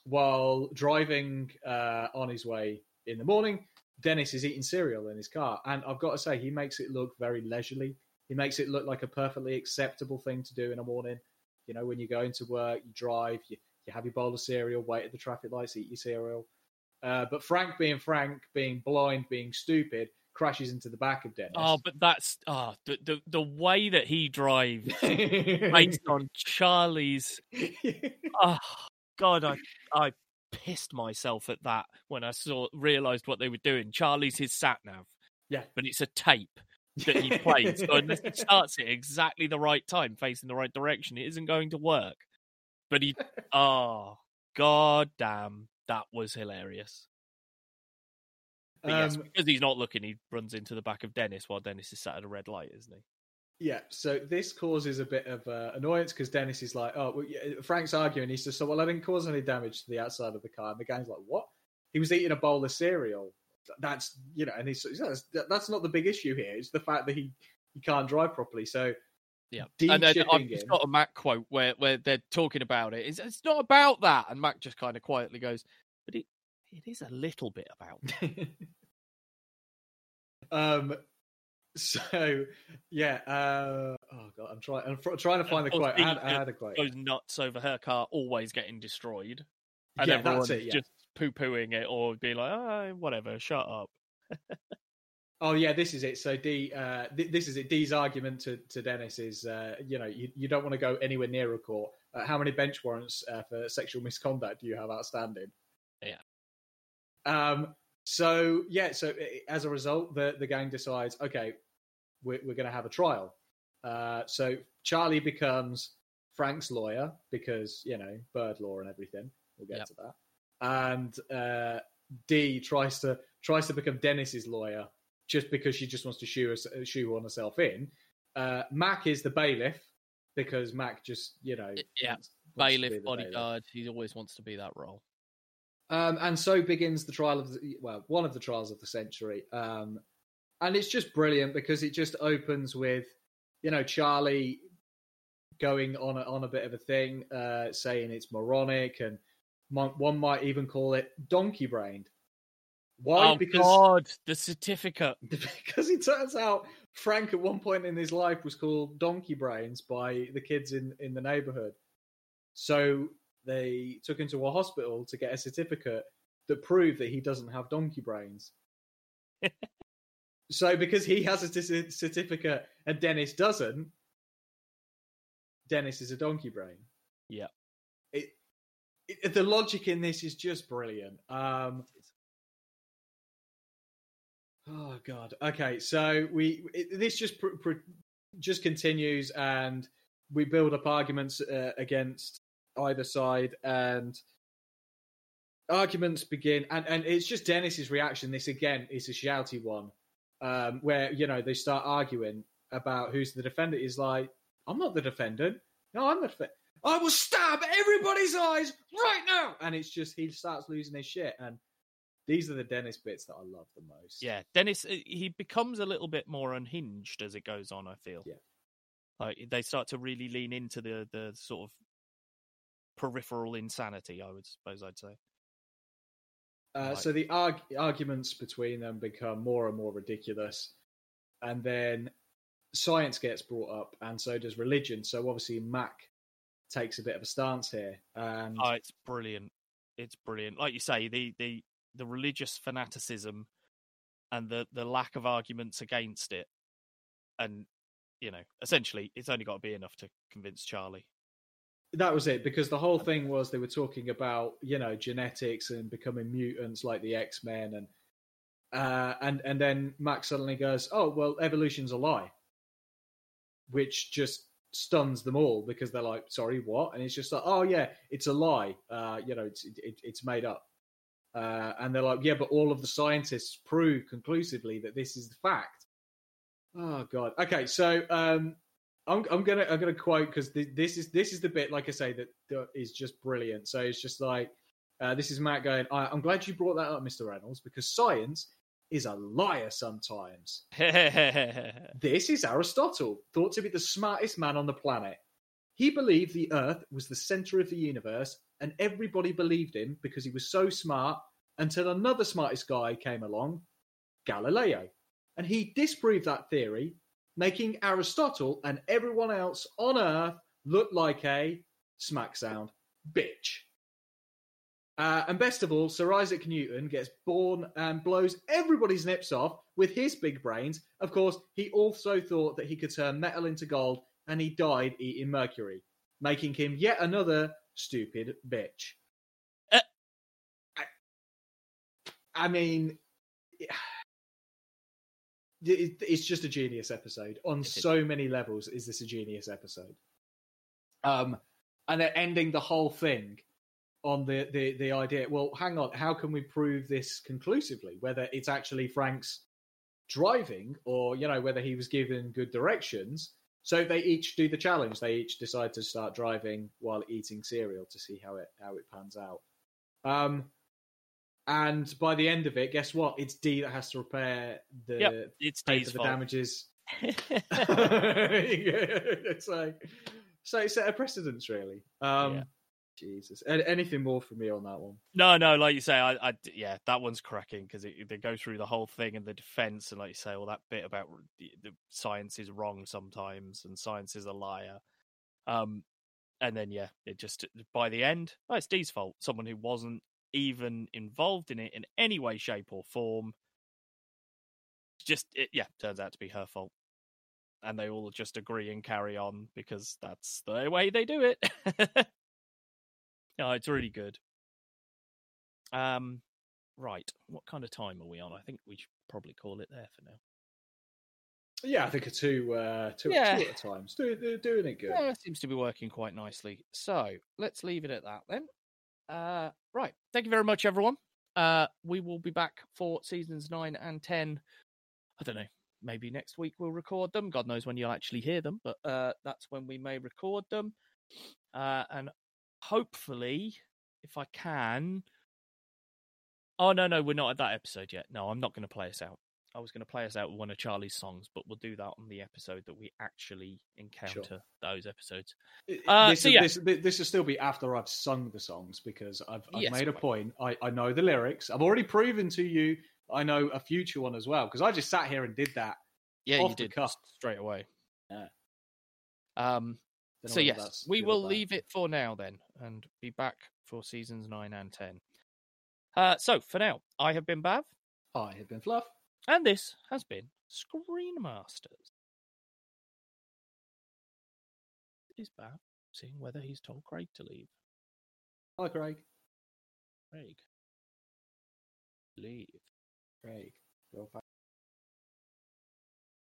while driving uh, on his way in the morning, Dennis is eating cereal in his car, and I've got to say he makes it look very leisurely. He makes it look like a perfectly acceptable thing to do in a morning. You know, when you go into work, you drive, you, you have your bowl of cereal, wait at the traffic lights, eat your cereal. Uh, but Frank, being Frank, being blind, being stupid, crashes into the back of Dennis. oh, but that's oh, the the the way that he drives based on Charlie's. Oh God, I I pissed myself at that when I saw realized what they were doing. Charlie's his sat nav. Yeah. but it's a tape that he plays. so unless he starts it exactly the right time, facing the right direction, it isn't going to work. But he, oh god damn, that was hilarious. But yes, Um, because he's not looking, he runs into the back of Dennis while Dennis is sat at a red light, isn't he? Yeah, so this causes a bit of uh, annoyance because Dennis is like, "Oh, well, yeah, Frank's arguing." He's just so, "Well, I didn't cause any damage to the outside of the car." And the guy's like, "What? He was eating a bowl of cereal. That's you know." And he's he says, "That's not the big issue here. It's the fact that he he can't drive properly." So Yeah, and then shipping I've just got a Mac quote where where they're talking about it. It's, it's not about that, and Mac just kind of quietly goes, "But it it is a little bit about." Um. So yeah. Uh, oh god, I'm trying. I'm fr- trying to find the quote. I had, I had a quote. Goes nuts over her car always getting destroyed, and Yeah, everyone's that's it. Yeah. just poo pooing it or being like, "Oh, whatever, shut up." Oh yeah, this is it. So Dee, uh, th- this is it. Dee's argument to, to Dennis is, uh, you know, you, you don't want to go anywhere near a court. Uh, how many bench warrants uh, for sexual misconduct do you have outstanding? Um. So yeah. So i- as a result, the the gang decides, okay, we're we're going to have a trial. Uh. So Charlie becomes Frank's lawyer because you know bird law and everything. We'll get Yep. to that. And uh, Dee tries to tries to become Dennis's lawyer just because she just wants to shoe us, shoehorn herself in. Uh, Mac is the bailiff because Mac just, you know, Yeah, wants- wants Bailiff, the bailiff. bodyguard, he always wants to be that role. Um, and so begins the trial of the, well, one of the trials of the century. Um, and it's just brilliant because it just opens with, you know, Charlie going on a, on a bit of a thing, uh, saying it's moronic, and one might even call it donkey brained. Why? oh because God, the certificate. because it turns out Frank at one point in his life was called Donkey Brains by the kids in, in the neighborhood. So they took him to a hospital to get a certificate that proved that he doesn't have donkey brains. so because he has a c- certificate and Dennis doesn't, Dennis is a donkey brain. Yeah. It, it the logic in this is just brilliant. Um Oh God. Okay, so we it, this just pr- pr- just continues, and we build up arguments uh, against either side, and arguments begin, and and it's just Dennis's reaction. This again is a shouty one, um, where you know they start arguing about who's the defendant. Is like, I'm not the defendant. No, I'm the defendant. I will stab everybody's eyes right now, and it's just he starts losing his shit, and these are the Dennis bits that I love the most. Yeah, Dennis, uh, he becomes a little bit more unhinged as it goes on. I feel. Yeah. Like they start to really lean into the the sort of peripheral insanity. I would suppose I'd say. Uh. So the arg- arguments between them become more and more ridiculous, and then science gets brought up, and so does religion. So obviously Mac takes a bit of a stance here, and Oh, it's brilliant. It's brilliant. Like you say, the the the religious fanaticism and the the lack of arguments against it, and you know, essentially, it's only got to be enough to convince Charlie. That was it. Because the whole thing was they were talking about you know genetics and becoming mutants like the X Men, and uh, and and then Mac suddenly goes, "Oh well, evolution's a lie," which just stuns them all because they're like, "Sorry, what?" And it's just like, "Oh yeah, it's a lie. Uh, you know, it's it, it's made up." Uh, and they're like, "Yeah, but all of the scientists prove conclusively that this is the fact." Oh god. Okay, so um, I'm I'm gonna I'm gonna quote because this is this is the bit, like I say, that, that is just brilliant. So it's just like uh, this is Mac going. I, I'm glad you brought that up, Mr. Reynolds, because science is a liar sometimes. This is Aristotle, thought to be the smartest man on the planet. He believed the Earth was the center of the universe, and everybody believed him because he was so smart until another smartest guy came along, Galileo. And he disproved that theory, making Aristotle and everyone else on Earth look like a smack sound bitch. Uh, and best of all, Sir Isaac Newton gets born and blows everybody's nips off with his big brains. Of course, he also thought that he could turn metal into gold, and he died eating mercury, making him yet another stupid bitch. Uh. I, I mean, it- it's just a genius episode on so many levels. Is this a genius episode? Um, and they're ending the whole thing on the, the the idea. Well, hang on, how can we prove this conclusively? Whether it's actually Frank's driving, or you know, whether he was given good directions. So they each do the challenge. They each decide to start driving while eating cereal to see how it how it pans out. Um, and by the end of it, guess what? It's Dee that has to repair the Yep, It's pay Dee's for the fault. damages so, so set a precedence, really. Um, Yeah. Jesus. A- anything more from me on that one? No, no, like you say, I, I yeah, that one's cracking because they go through the whole thing and the defense, and like you say, all that bit about the, the science is wrong sometimes and science is a liar. Um, and then yeah, it just by the end, oh, it's Dee's fault. Someone who wasn't even involved in it in any way, shape, or form. Just it, yeah, turns out to be her fault, and they all just agree and carry on because that's the way they do it. no, it's really good. Um, right. What kind of time are we on? I think we should probably call it there for now. Yeah, I think a two, uh, two, Yeah. two at a time. They're doing it good. Yeah, it seems to be working quite nicely. So let's leave it at that then. Uh, right. Thank you very much, everyone. Uh, we will be back for seasons nine and ten. I don't know. Maybe next week we'll record them. God knows when you'll actually hear them, but uh, that's when we may record them. Uh, and hopefully, if I can. Oh no, no, we're not at that episode yet. No, I'm not going to play us out. I was going to play us out with one of Charlie's songs, but we'll do that on the episode that we actually encounter those episodes. Uh, this, so will- yeah. this, this will still be after I've sung the songs because I've, I've Yes, made a point. I, I know the lyrics. I've already proven to you I know a future one as well because I just sat here and did that. Yeah, Off you the did cuff. straight away. Yeah. Um. So yes, we will leave it for now then, and be back for seasons nine and ten. Uh, so for now, I have been Bav, I have been Fluff. And this has been Screenmasters. Is Bav seeing whether he's told Craig to leave? Hi, Craig. Craig, leave. Craig. Your